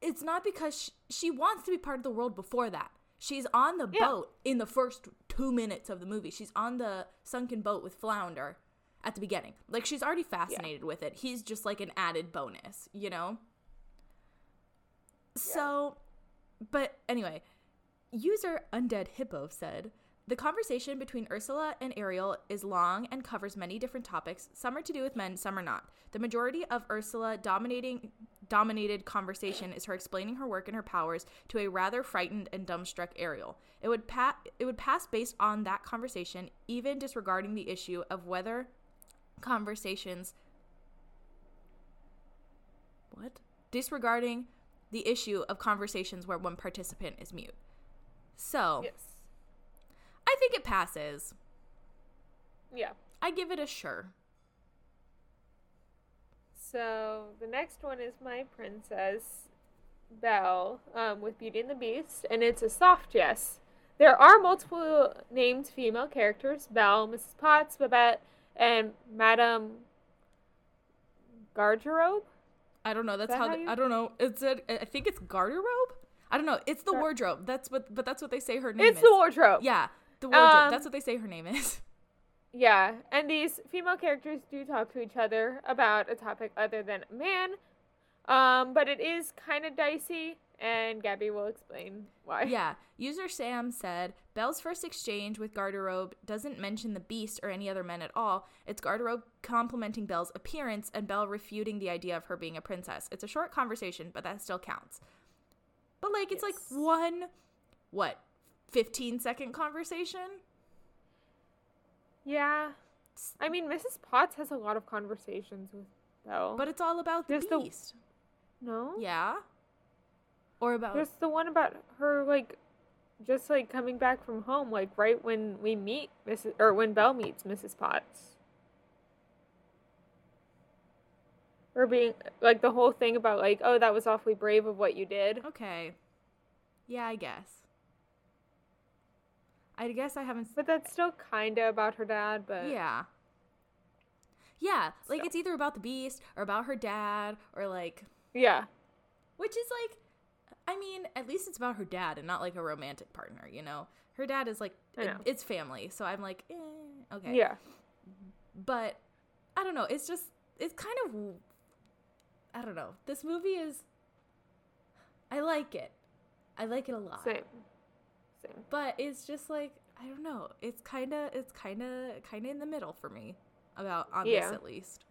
It's not because she, she wants to be part of the world before that. She's on the Yeah. boat in the first 2 minutes of the movie. She's on the sunken boat with Flounder at the beginning. Like she's already fascinated with it. He's just like an added bonus, you know? So, but anyway, user Undead Hippo said, the conversation between Ursula and Ariel is long and covers many different topics. Some are to do with men, some are not. The majority of Ursula dominating dominated conversation is her explaining her work and her powers to a rather frightened and dumbstruck Ariel. It would pa- it would pass based on that conversation, even disregarding the issue of whether conversations what? Disregarding the issue of conversations where one participant is mute. So, Yes. I think it passes. Yeah. I give it a sure. So the next one is my princess, Belle, um, with Beauty and the Beast, and it's a soft yes. There are multiple named female characters: Belle, Mrs. Potts, Babette, and Madame Garderobe. I don't know. That's that how, how you- I don't know. It's a, I think it's garderobe. I don't know. It's the wardrobe. That's what but that's what they say her name It's is. the wardrobe. Yeah, the wardrobe. Um, that's what they say her name is. [LAUGHS] Yeah, and these female characters do talk to each other about a topic other than man, um, but it is kind of dicey, and Gabby will explain why. yeah. User Sam said Belle's first exchange with Garderobe doesn't mention the beast or any other men at all. It's Garderobe complimenting Belle's appearance and Belle refuting the idea of her being a princess. It's a short conversation, but that still counts. But like it's like one what 15 second conversation? Yeah. I mean, Mrs. Potts has a lot of conversations with Belle. But it's all about the Just the- no, Yeah. Or about there's the one about her like, just like coming back from home, like right when we meet Mrs. or when Belle meets Mrs. Potts. Or being like the whole thing about like, oh, that was awfully brave of what you did. Okay. Yeah, I guess. I guess I haven't But that's still kind of about her dad. But Yeah. Yeah, like it's either about the beast or about her dad or like yeah, which is like I mean, at least it's about her dad and not like a romantic partner, you know. Her dad is like it- it's family, so I'm like, eh, okay. yeah, But I don't know, it's just it's kind of I don't know. This movie is I like it. I like it a lot. same, same. But it's just like I don't know. It's kind of it's kind of kind of in the middle for me about on Yeah. this at least.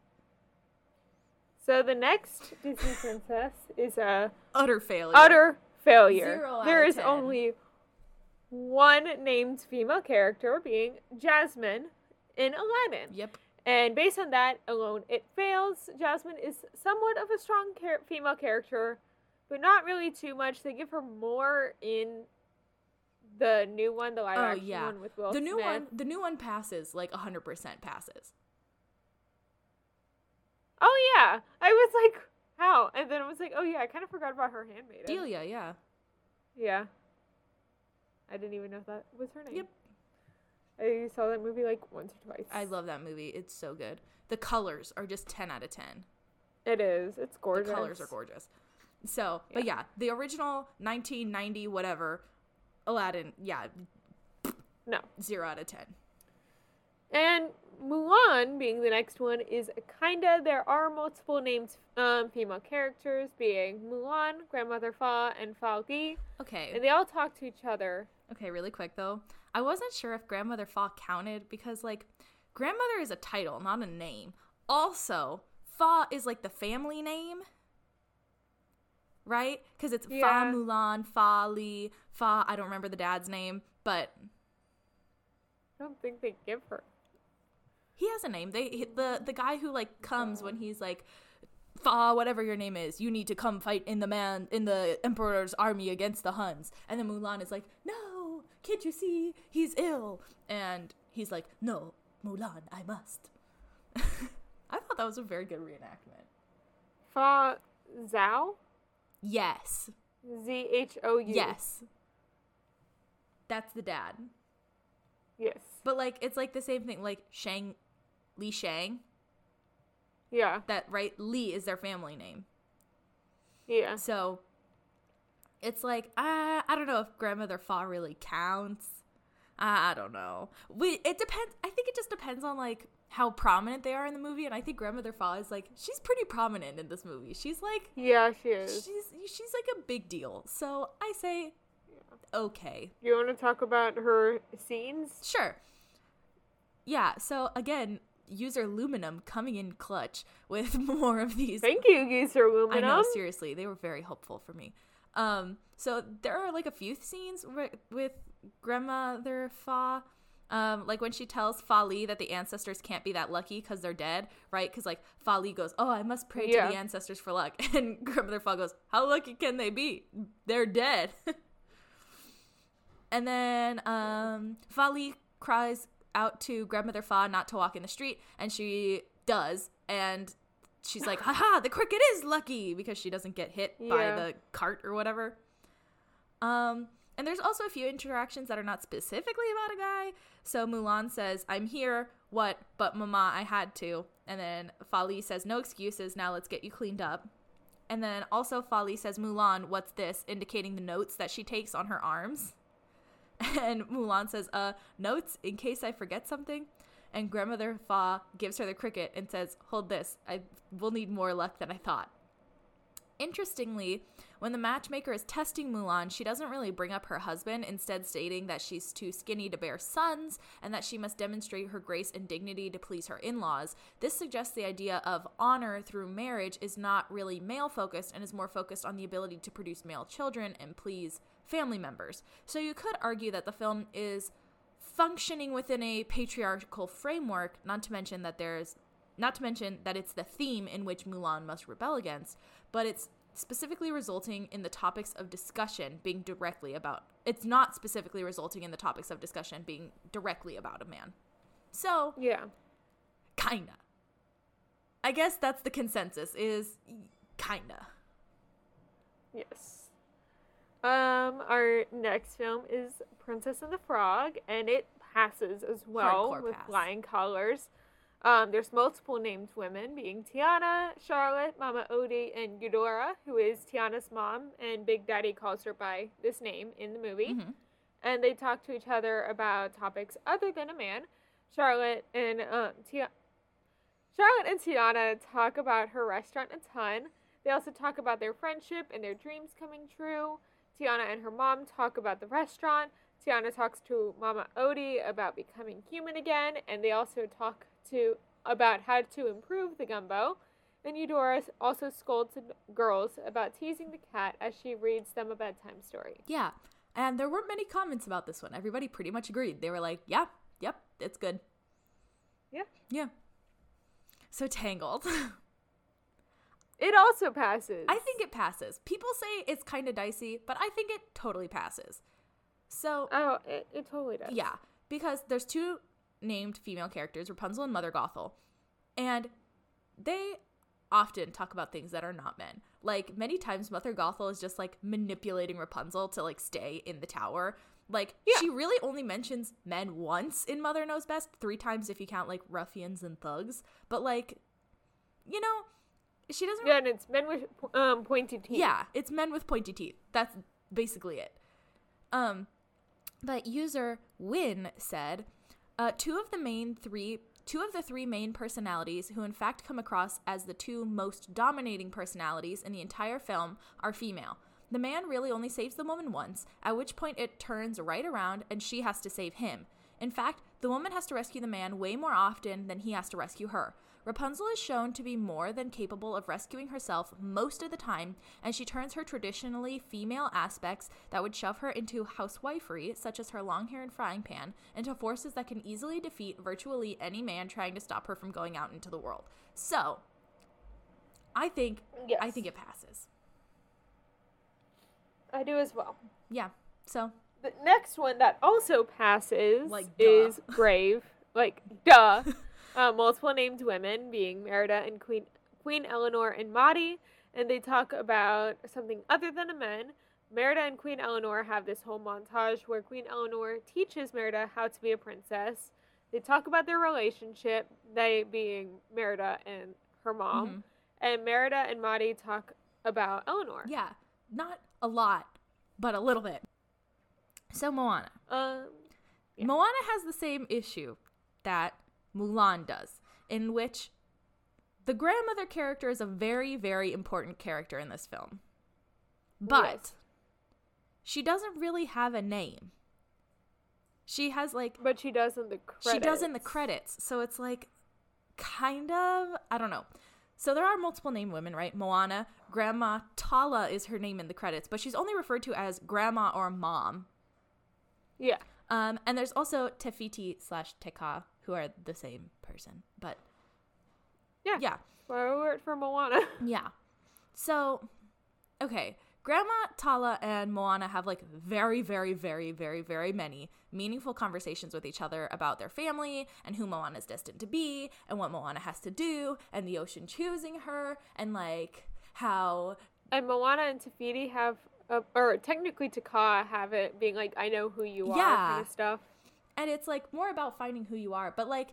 So the next Disney [LAUGHS] princess is a Utter failure. utter failure. There is 10. only one named female character, being Jasmine in Aladdin. Yep. And based on that alone, it fails. Jasmine is somewhat of a strong char- female character, but not really too much. They give her more in the new one, the live Oh, action yeah. one with Will the new one the new one passes like 100% passes. Oh yeah, I was like, how? And then I was like, oh yeah, I kind of forgot about her handmaiden. Dalia, yeah. Yeah. I didn't even know that was her name. Yep. I saw that movie like once or twice. I love that movie. It's so good. The colors are just 10 out of 10. it. Is it's gorgeous. The colors are gorgeous. So, but yeah, the original 1990 whatever Aladdin, yeah, No. 0 out of 10. And Mulan being the next one is kinda there are multiple named um, female characters being Mulan, Grandmother Fa, and Fa Li, Okay. and they all talk to each other. Okay, really quick though. I wasn't sure if Grandmother Fa counted because like grandmother is a title, not a name. Also, Fa is like the family name. Right? Cuz it's Yeah. Fa Mulan, Fa Li, Fa I don't remember the dad's name, but I don't think they give her. he has a name. They the the guy who like comes when he's like Fa, whatever your name is, you need to come fight in the man in the emperor's army against the Huns. And then Mulan is like, "No, can't you see he's ill?" And he's like, "No, Mulan, I must." [LAUGHS] I thought that was a very good reenactment. Fa Zhou? Yes. Z H O U. Yes. That's the dad. Yes. But like it's like the same thing like Shang Li Shang. Yeah. That right Li is their family name. Yeah. So it's like uh, I don't know if grandmother Fa really counts. I don't know. We it depends. I think it just depends on like how prominent they are in the movie, and I think grandmother Fa is like she's pretty prominent in this movie. She's like Yeah, she is. she's she's like a big deal. So I say okay, You want to talk about her scenes? sure. Yeah. So again, user Luminum coming in clutch with [LAUGHS] more of these Thank you, user I know, seriously, they were very helpful for me. Um, so there are like a few scenes wi- with grandmother Fa, um, like when she tells Fali that the ancestors can't be that lucky because they're dead, right? Because like Fali goes, "Oh, I must pray Yeah. to the ancestors for luck," [LAUGHS] and grandmother Fa goes, "How lucky can they be? They're dead." [LAUGHS] and then um, Fa Li cries out to grandmother Fa not to walk in the street, and she does, and she's like, [LAUGHS] haha, the cricket is lucky because she doesn't get hit by the cart or whatever. Um, and there's also a few interactions that are not specifically about a guy. So Mulan says, I'm here, what? But mama, I had to. And then Fali says, no excuses, now let's get you cleaned up. And then also Fali says, Mulan, what's this? Indicating the notes that she takes on her arms. [LAUGHS] And Mulan says, uh, notes in case I forget something. And grandmother Fa gives her the cricket and says, hold this, I will need more luck than I thought. Interestingly, when the matchmaker is testing Mulan, she doesn't really bring up her husband, instead stating that she's too skinny to bear sons and that she must demonstrate her grace and dignity to please her in-laws. This suggests the idea of honor through marriage is not really male focused and is more focused on the ability to produce male children and please family members. So you could argue that the film is functioning within a patriarchal framework, not to mention that there's not to mention that it's the theme in which Mulan must rebel against, but it's specifically resulting in the topics of discussion being directly about it's not specifically resulting in the topics of discussion being directly about a man. So, Yeah. kinda. I guess that's the consensus is kinda. Yes. Um, our next film is Princess and the Frog, and it passes as well Hardcore with pass. flying colors. Um, there's multiple named women, being Tiana, Charlotte, Mama Odie, and Eudora, who is Tiana's mom, and Big Daddy calls her by this name in the movie. Mhm. And they talk to each other about topics other than a man. Charlotte and um, Tia- Charlotte and Tiana talk about her restaurant a ton. They also talk about their friendship and their dreams coming true. Tiana and her mom talk about the restaurant. Tiana talks to Mama Odie about becoming human again, and they also talk to about how to improve the gumbo. And Eudora also scolds the girls about teasing the cat as she reads them a bedtime story. Yeah. And there weren't many comments about this one. Everybody pretty much agreed. They were like, "Yeah, yep, it's good." Yeah. Yeah. So Tangled. [LAUGHS] It also passes. I think it passes. People say it's kind of dicey, but I think it totally passes. So, Oh, it, it totally does. yeah, because there's two named female characters, Rapunzel and Mother Gothel, and they often talk about things that are not men. Like many times Mother Gothel is just like manipulating Rapunzel to like stay in the tower. Like Yeah. she really only mentions men once in Mother Knows Best, three times if you count like ruffians and thugs. But like, you know, she doesn't Yeah, and it's men with um, pointy teeth. yeah, it's men with pointy teeth. That's basically it. Um, but user Win said, uh, two of the main three, two of the three main personalities, who in fact come across as the two most dominating personalities in the entire film, are female. The man really only saves the woman once, at which point it turns right around and she has to save him. In fact, the woman has to rescue the man way more often than he has to rescue her. Rapunzel is shown to be more than capable of rescuing herself most of the time, and she turns her traditionally female aspects that would shove her into housewifery, such as her long hair and frying pan, into forces that can easily defeat virtually any man trying to stop her from going out into the world. So, I think Yes. I think it passes. I do as well. Yeah. So, The next one that also passes Like, is [LAUGHS] Brave. Like, duh. [LAUGHS] uh, multiple named women being Merida and Queen Queen Eleanor and Maudie. and they talk about something other than a man. Merida and Queen Eleanor have this whole montage where Queen Eleanor teaches Merida how to be a princess. They talk about their relationship, they being Merida and her mom. Mhm. And Merida and Maddie talk about Eleanor. Yeah, not a lot, but a little bit. So Moana. Um, Yeah. Moana has the same issue that Mulan does, in which the grandmother character is a very, very important character in this film. But Yes. she doesn't really have a name. She has like but she does in the credits. she does in the credits. So it's like kind of I don't know. So there are multiple named women, right? Moana, Grandma Tala is her name in the credits, but she's only referred to as grandma or mom. Yeah. Um, and there's also Te Fiti slash Te Kā, who are the same person. But Yeah. yeah, alert for Moana. [LAUGHS] yeah. So, okay, Grandma Tala and Moana have like very, very, very, very, very many meaningful conversations with each other about their family and who Moana is destined to be and what Moana has to do and the ocean choosing her and like how and Moana and Te Fiti have, uh, or technically Te Kā have it being like, I know who you are Yeah. kind of stuff. And it's like more about finding who you are but like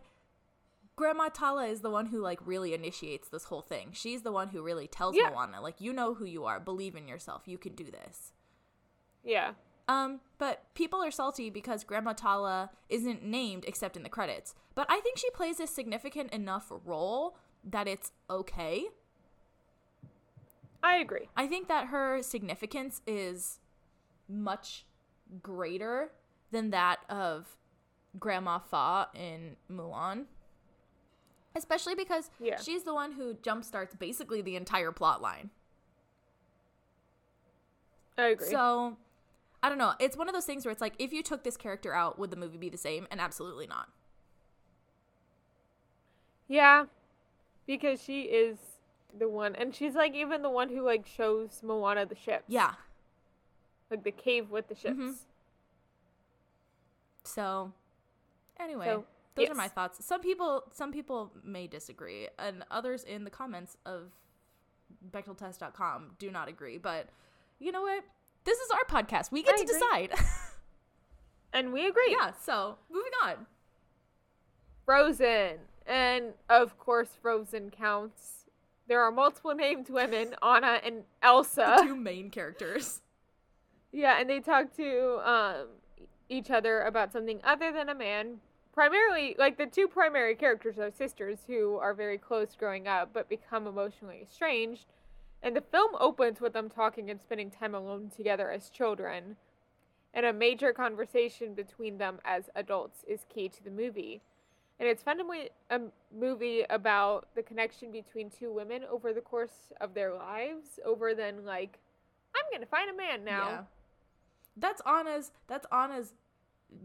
grandma tala is the one who like really initiates this whole thing she's the one who really tells Yeah. moana like you know who you are believe in yourself you can do this Yeah. um but people are salty because grandma tala isn't named except in the credits but i think she plays a significant enough role that it's okay I agree. I think that her significance is much greater than that of Grandma Fa in Mulan. Especially because Yeah. she's the one who jumpstarts basically the entire plot line. I agree. So, I don't know. It's one of those things where it's like, if you took this character out, would the movie be the same? And absolutely not. yeah. Because she is the one, and she's like even the one who like shows Moana the ships. Yeah. Like the cave with the ships. Mhm. So, anyway, So, those are my thoughts. Some people, some people may disagree, and others in the comments of Bechdeltest.com do not agree. But you know what? This is our podcast. We get I to agree. decide. [LAUGHS] And we agree. yeah. So, moving on. Frozen. And of course, Frozen counts. There are multiple named women, Anna and Elsa. The two main characters. [LAUGHS] Yeah, and they talk to um, each other about something other than a man. Primarily, like the two primary characters are sisters who are very close growing up but become emotionally estranged. And the film opens with them talking and spending time alone together as children. And a major conversation between them as adults is key to the movie. And it's fundamentally a movie about the connection between two women over the course of their lives, over than like, I'm gonna find a man now. Yeah. That's Anna's. That's Anna's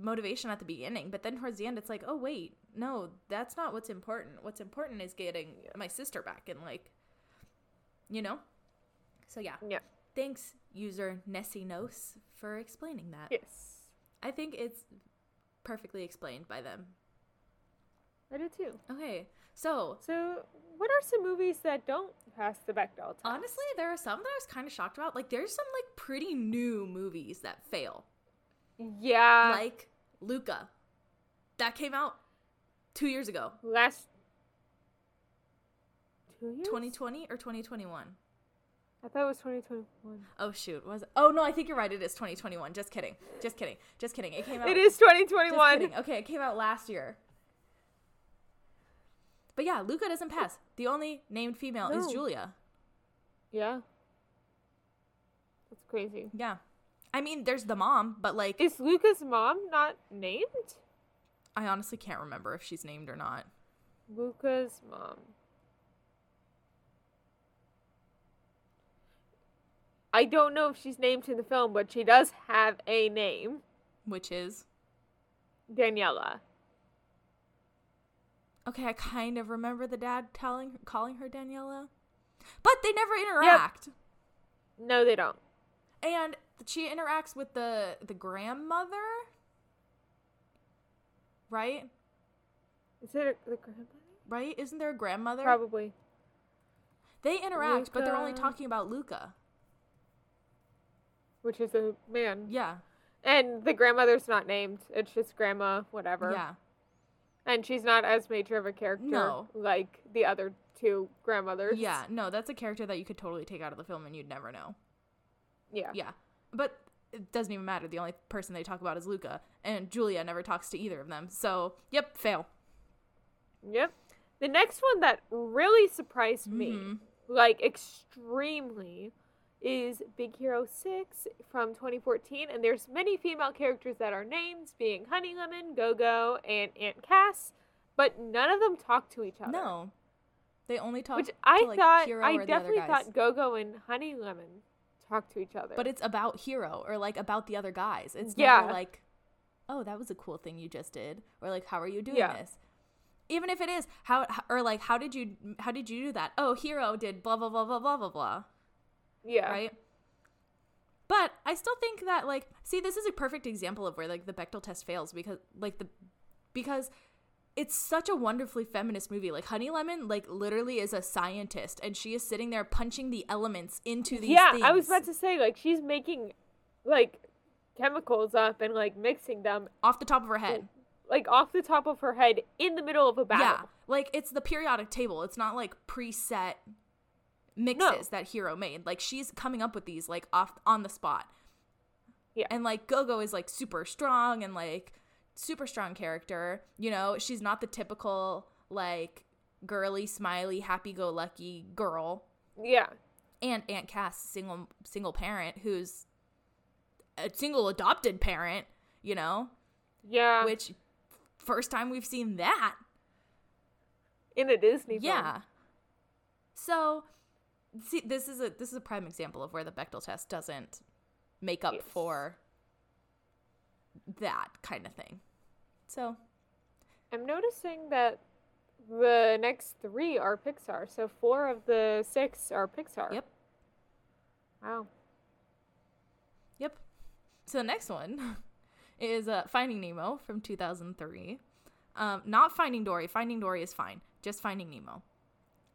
motivation at the beginning, but then towards the end, it's like, oh wait, no, that's not what's important. What's important is getting my sister back and like, you know. So yeah. Yeah. Thanks, user Nessie Nos, for explaining that. Yes. I think it's perfectly explained by them. I do too. Okay, so So, what are some movies that don't pass the Bechdel test? honestly, there are some that I was kind of shocked about. Like, there's some like pretty new movies that fail. Yeah. like Luca. That came out two years ago, last two years. 2020 or 2021. I thought it was 2021. Oh shoot, was it? Oh no, I think you're right. It is 2021. Just kidding. Just kidding. Just kidding. It came out. It is Just 2021. kidding. Okay, it came out last year. But yeah, Luca doesn't pass. The only named female is Julia. Yeah. That's crazy. Yeah. I mean, there's the mom, but like, Is Luca's mom not named? I honestly can't remember if she's named or not. Luca's mom. I don't know if she's named in the film, but she does have a name, Which is Daniela. okay. I kind of remember the dad telling, calling her Daniela, but they never interact. No, they don't. and she interacts with the the grandmother right Is it the grandmother? Right? Isn't there a grandmother Probably. They interact, but they're only talking about Luca. which is a man. Yeah. And the grandmother's not named. It's just grandma, whatever. Yeah. And she's not as major of a character No. like the other two grandmothers. Yeah. No, that's a character that you could totally take out of the film and you'd never know. Yeah. Yeah. But it doesn't even matter. The only person they talk about is Luca, and Julia never talks to either of them. So, yep, fail. Yep. The next one that really surprised me, Mhm. like extremely, is Big Hero 6 from 2014. And there's many female characters that are named, being Honey Lemon, Go-Go, and Aunt Cass, but none of them talk to each other. No. They only talk Which I to, like, thought, Hero I or the other definitely thought Go-Go and Honey Lemon talk to each other. But it's about Hero or like about the other guys. It's Yeah. like, oh, that was a cool thing you just did, or like, how are you doing Yeah. this? Even if it is how, or like, how did you, how did you do that? Oh, Hero did blah blah blah blah blah blah blah, yeah. right? But I still think that like, see, this is a perfect example of where like the Bechdel test fails because like the, because it's such a wonderfully feminist movie. Like Honey Lemon, like literally is a scientist, and she is sitting there punching the elements into these. yeah, things. I was about to say like she's making like chemicals up and like mixing them off the top of her head. like off the top of her head in the middle of a battle. Yeah, like it's the periodic table. It's not like preset mixes that Hero made. Like she's coming up with these like off on the spot. Yeah. And like Gogo is like super strong and like super strong character. You know, she's not the typical like girly, smiley, happy go lucky girl. Yeah. And Aunt Cass, single single parent who's a single adopted parent, you know, Yeah. which first time we've seen that. in a Disney film. Yeah. So, see, this is a this is a prime example of where the Bechdel test doesn't make up Yes. for that kind of thing. So, I'm noticing that the next three are Pixar. So four of the six are Pixar. yep, Wow. yep. So the next one [LAUGHS] is uh, Finding Nemo from 2003. Um, not Finding Dory. Finding Dory is fine. Just Finding Nemo.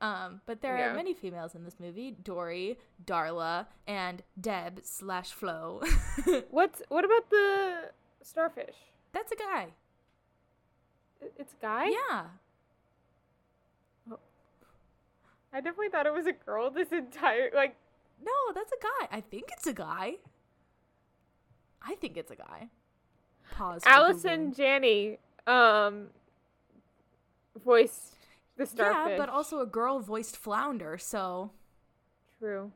Um, but there Yeah. are many females in this movie: Dory, Darla, and Deb slash Flo. [LAUGHS] What's what about the starfish? That's a guy. It's a guy. Yeah. I definitely thought it was a girl. This entire like No, that's a guy. I think it's a guy. I think it's a guy. Pause. Allison Janney um voiced the starfish. Yeah, but also a girl voiced Flounder, so True.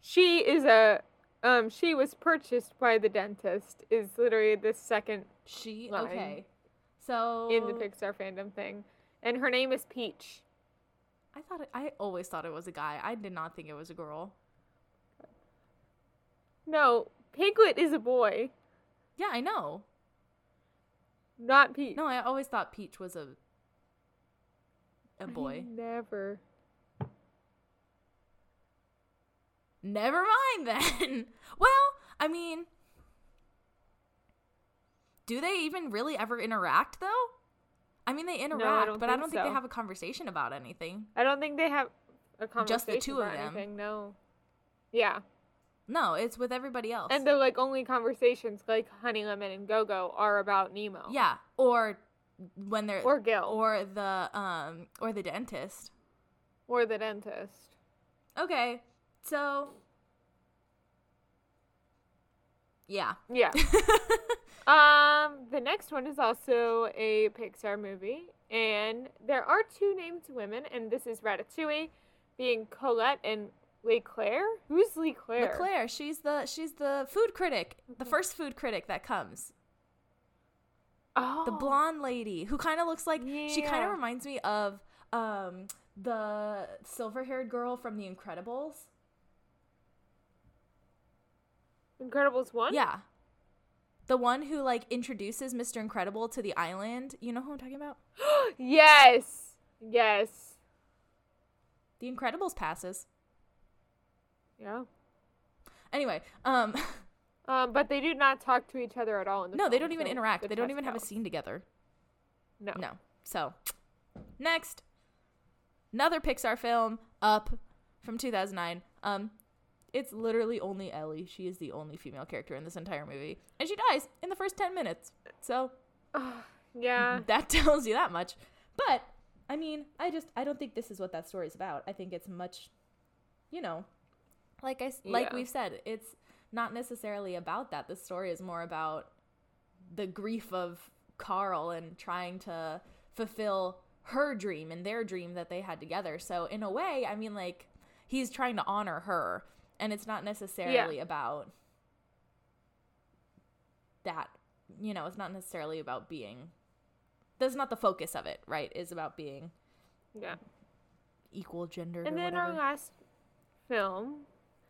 She is a um she was purchased by the dentist is literally the second she Line. okay. So in the Pixar fandom thing. And her name is Peach. I thought it, I always thought it was a guy. I did not think it was a girl. No, Piglet is a boy, Yeah, I know. not Peach. No, I always thought Peach was a a boy. never. Never mind then. [LAUGHS] well, I mean, do they even really ever interact though? I mean, they interact, don't but I don't think they have a conversation about anything. I don't think they have a conversation Just the two of them. anything, no. Yeah. No, it's with everybody else. And the like only conversations like Honey Lemon and Go Go are about Nemo. yeah, or when they're Or Gil. or the um or the dentist. or the dentist. Okay, so yeah, Yeah. [LAUGHS] um, the next one is also a Pixar movie, and there are two named women, and this is Ratatouille, being Colette and Leclaire. Who's Leclaire? Leclaire. She's the she's the food critic, the Mhm. first food critic that comes. Oh, the blonde lady who kind of looks like she kind of reminds me of um the silver-haired girl from The Incredibles. Incredibles one. Yeah. The one who like introduces Mr. Incredible to the island. You know who I'm talking about? [GASPS] yes. Yes. The Incredibles passes. Yeah. Anyway, um [LAUGHS] Um, but they do not talk to each other at all in the no, they don't even interact. the They don't even have a scene together. No. No. So, next. another Pixar film, Up, from 2009. Um, it's literally only Ellie. She is the only female character in this entire movie, and she dies in the first 10 minutes. So [SIGHS] yeah. that [LAUGHS] tells you that much. But I mean, I just I don't think this is what that story is about. I think it's much, you know, like I like Yeah. we've said, it's not necessarily about that. The story is more about the grief of Carl and trying to fulfill her dream and their dream that they had together. So in a way, I mean, like he's trying to honor her, and it's not necessarily about that. You know, it's not necessarily about being that's not the focus of it, right? Is about being Yeah. equal gender And then whatever. our last film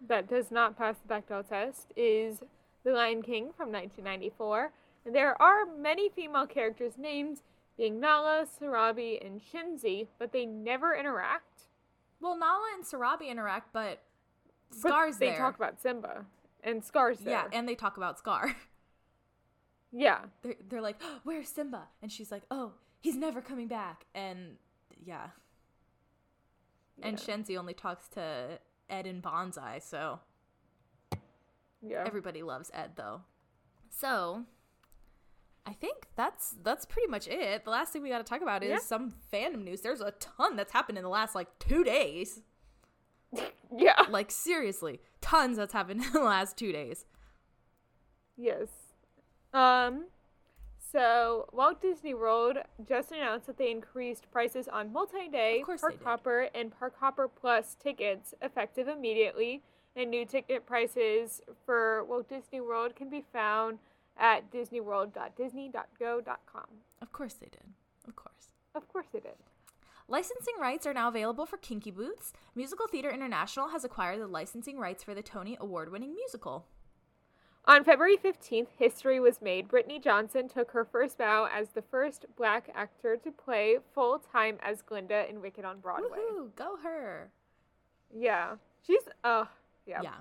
that does not pass the Bechdel test is The Lion King from 1994. And there are many female characters named, being Nala, Sarabi, and Shenzi, but they never interact. well, Nala and Sarabi interact, but But Scar's they there. talk about Simba, and Scar's there. yeah, and they talk about Scar. [LAUGHS] yeah. They're they're like, oh, "Where's Simba?" And she's like, "Oh, he's never coming back." And yeah, and Yeah. Shenzi only talks to Ed and Banzai, so Yeah. everybody loves Ed though. So I think that's that's pretty much it. The last thing we got to talk about is Yeah. some fandom news. There's a ton that's happened in the last like 2 days. [LAUGHS] yeah. Like seriously, tons that's happened [LAUGHS] in the last 2 days. Yes. Um so Walt Disney World just announced that they increased prices on multi-day Park. Hopper and Park Hopper Plus tickets effective immediately. And new ticket prices for Walt Disney World can be found at disneyworld.disney.go.com. Of course they did. Of course. Of course they did. Licensing rights are now available for Kinky Boots. Musical Theater International has acquired the licensing rights for the Tony Award winning musical. On February 15th, history was made. Brittany Johnson took her first bow as the first black actor to play full time as Glinda in Wicked on Broadway. Woohoo! Go her! Yeah. She's uh yeah. Yeah.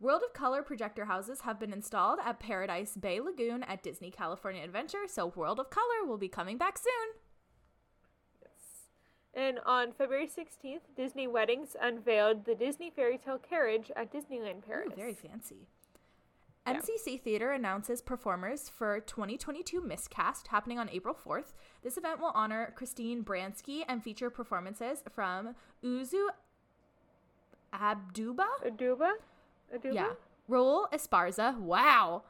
World of Color projector houses have been installed at Paradise Bay Lagoon at Disney California Adventure, so World of Color will be coming back soon. And on February 16th, Disney Weddings unveiled the Disney fairy tale carriage at Disneyland Paris. Ooh, very fancy. Yeah. MCC Theater announces performers for 2022 Miscast happening on April 4th. This event will honor Christine Baranski and feature performances from Uzu Abduba, Aduba? Aduba? yeah, Raul Esparza, wow,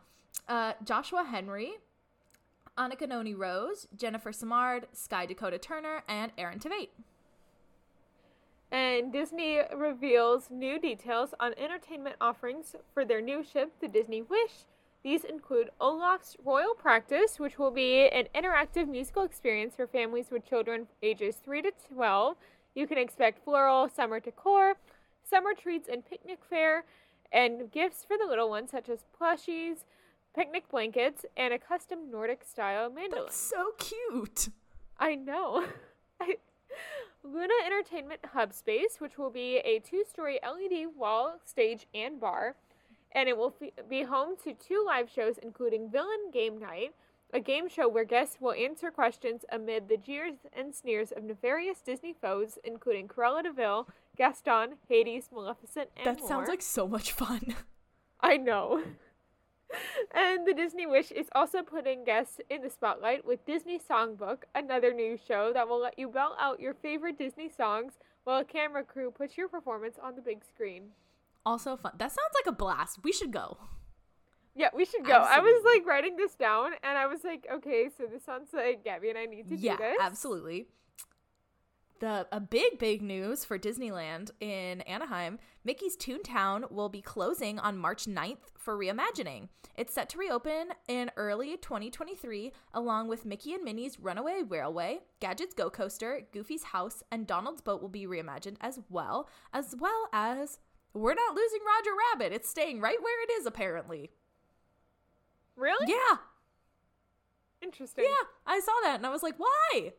uh, Joshua Henry, Anika Noni Rose, Jennifer Simard, Skye Dakota Turner, and Aaron Tveit. And Disney reveals new details on entertainment offerings for their new ship, the Disney Wish. These include Olaf's Royal Practice, which will be an interactive musical experience for families with children ages 3 to 12. You can expect floral summer decor, summer treats and picnic fare, and gifts for the little ones such as plushies, picnic blankets, and a custom Nordic style mandolin. That's so cute. I know. [LAUGHS] I, Luna Entertainment Hub Space, which will be a two story LED wall, stage, and bar. And it will f- be home to two live shows, including Villain Game Night, a game show where guests will answer questions amid the jeers and sneers of nefarious Disney foes, including Cruella de Vil, Gaston, Hades, Maleficent, and That more. sounds like so much fun. [LAUGHS] I know. [LAUGHS] [LAUGHS] and the Disney Wish is also putting guests in the spotlight with Disney Songbook, another new show that will let you belt out your favorite Disney songs while a camera crew puts your performance on the big screen. also fun. That sounds like a blast. We should go. Yeah, we should go. I was like writing this down and I was like, okay, so this sounds like Gabby and I need to yeah, do this. Yeah, absolutely. The a big big news for Disneyland in Anaheim, Mickey's Toontown will be closing on March 9th for reimagining. It's set to reopen in early 2023 along with Mickey and Minnie's Runaway Railway, Gadget's Go Coaster, Goofy's House, and Donald's Boat will be reimagined as well, as well as we're not losing Roger Rabbit. It's staying right where it is apparently. Really? Yeah. Interesting. Yeah, I saw that and I was like, "Why?"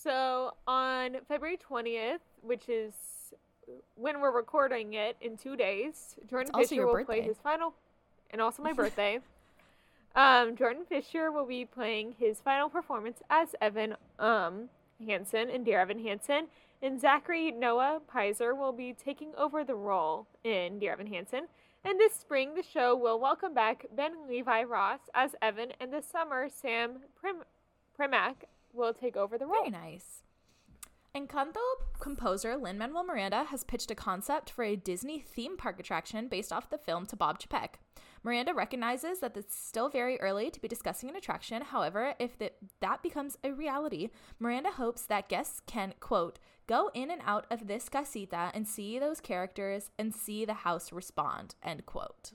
So on February 20th, which is when we're recording it in two days, Jordan It's Fisher will birthday. play his final, and also my [LAUGHS] birthday. um, Jordan Fisher will be playing his final performance as Evan um, Hansen and Dear Evan Hansen, and Zachary Noah Piser will be taking over the role in Dear Evan Hansen. And this spring, the show will welcome back Ben Levi Ross as Evan, and this summer, Sam Prim- Primack will take over the role. Very nice. Encanto composer Lin Manuel Miranda has pitched a concept for a Disney theme park attraction based off the film to Bob Chapek. Miranda recognizes that it's still very early to be discussing an attraction. However, if the, that becomes a reality, Miranda hopes that guests can, quote, go in and out of this casita and see those characters and see the house respond, end quote.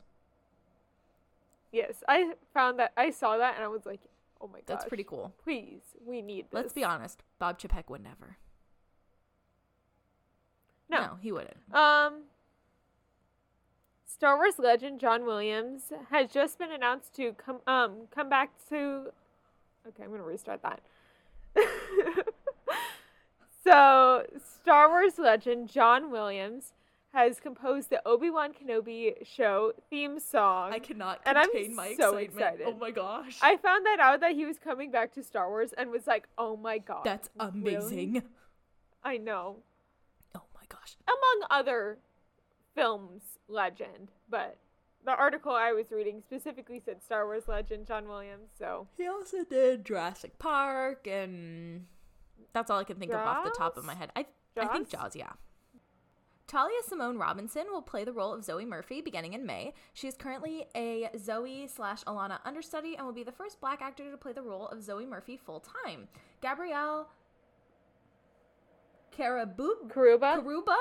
Yes, I found that I saw that and I was like, "Oh my god, That's pretty cool. Please, we need this." Let's be honest, Bob Chapek would never. No. no he wouldn't. Um, Star Wars legend John Williams has just been announced to come um come back to. Okay, I'm gonna restart that. [LAUGHS] so, Star Wars legend John Williams has composed the Obi Wan Kenobi show theme song. I cannot and I'm contain my so excitement. excited. Oh my gosh. I found that out that he was coming back to Star Wars and was like, "Oh my god, That's really?" amazing. I know, Oh my gosh. among other films legend, but the article I was reading specifically said Star Wars legend John Williams. So He also did Jurassic Park, and that's all I can think of off the top of my head. I, I think Jaws? Jaws, yeah. Talia Simone Robinson will play the role of Zoe Murphy beginning in May. She is currently a Zoe slash Alana understudy and will be the first black actor to play the role of Zoe Murphy full time. Gabrielle Caraboo Carrubba, Carrubba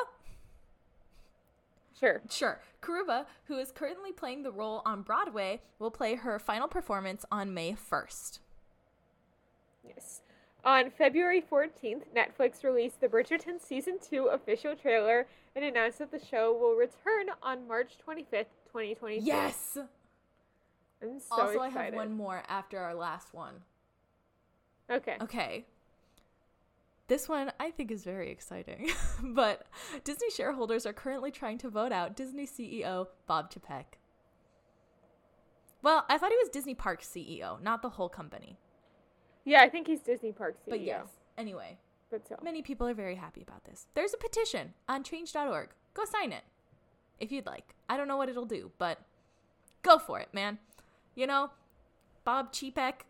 sure. Sure. Carrubba, who is currently playing the role on Broadway, will play her final performance on May 1st. Yes. On February 14th, Netflix released the Bridgerton Season 2 official trailer and announced that the show will return on March 25th, 2022. Yes! I'm so also, I have one more after our last one. Okay. Okay. This one I think is very exciting. [LAUGHS] but Disney shareholders are currently trying to vote out Disney CEO Bob Chapek. Well, I thought he was Disney Parks CEO, not the whole company. Yeah, I think he's Disney Parks CEO. But yes. Anyway, But so. Many people are very happy about this. There's a petition on change.org. Go sign it if you'd like. I don't know what it'll do, but go for it, man. You know, Bob Chapek,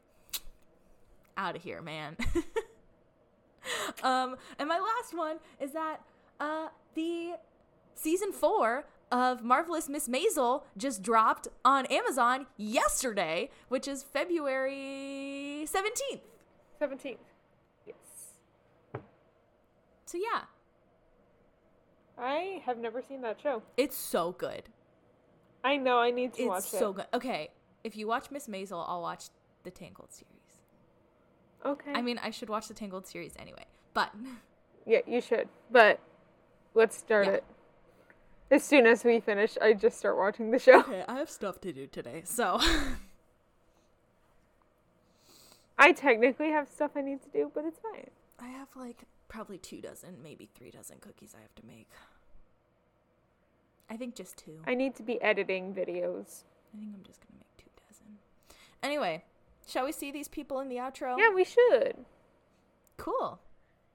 out of here, man. [LAUGHS] um, and my last one is that uh, the season four of Marvelous Miss Maisel just dropped on Amazon yesterday, which is February 17th. 17th. Yes. So, yeah, I have never seen that show. it's so good. I know I need to It's watch so it. It's so good. Okay, if you watch Miss Maisel, I'll watch the Tangled series. Okay. I mean, I should watch the Tangled series anyway. But yeah, you should. But let's start Yeah. it. As soon as we finish, I just start watching the show. okay, I have stuff to do today, so I technically have stuff I need to do, but it's fine. I have like probably two dozen, maybe three dozen cookies I have to make. I think just two. I need to be editing videos. I think I'm just gonna make two dozen. Anyway, shall we see these people in the outro? Yeah, we should. Cool.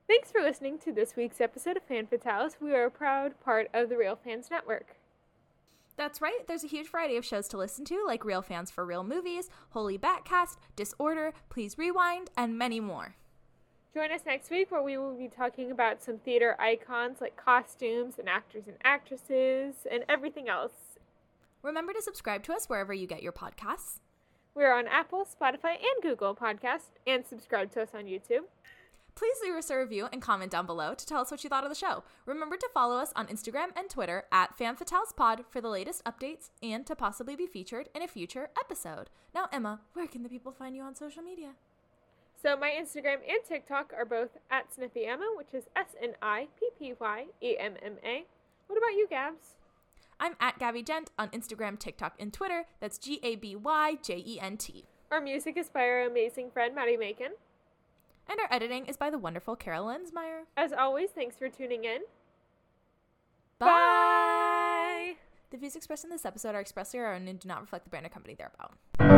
Thanks for listening to this week's episode of Fan Fatales. We are a proud part of the Real Fans Network. That's right. There's a huge variety of shows to listen to, like Real Fans for Real Movies, Holy Batcast, Disorder, Please Rewind, and many more. Join us next week where we will be talking about some theater icons like costumes and actors and actresses and everything else. Remember to subscribe to us wherever you get your podcasts. We're on Apple, Spotify, and Google Podcast, and subscribe to us on YouTube. Please leave us a review and comment down below to tell us what you thought of the show. Remember to follow us on Instagram and Twitter at FanFatalesPod for the latest updates and to possibly be featured in a future episode. Now, Emma, where can the people find you on social media? So my Instagram and TikTok are both at Snippy Emma, which is S N I P P Y E M M A. What about you, Gabs? I'm at Gabby Gent on Instagram, TikTok, and Twitter. That's G A B Y J E N T. Our music is by our amazing friend Maddie Macon. And our editing is by the wonderful Carol Lensmeyer. As always, thanks for tuning in. Bye. Bye. The views expressed in this episode are expressly our own and do not reflect the brand or company they're about.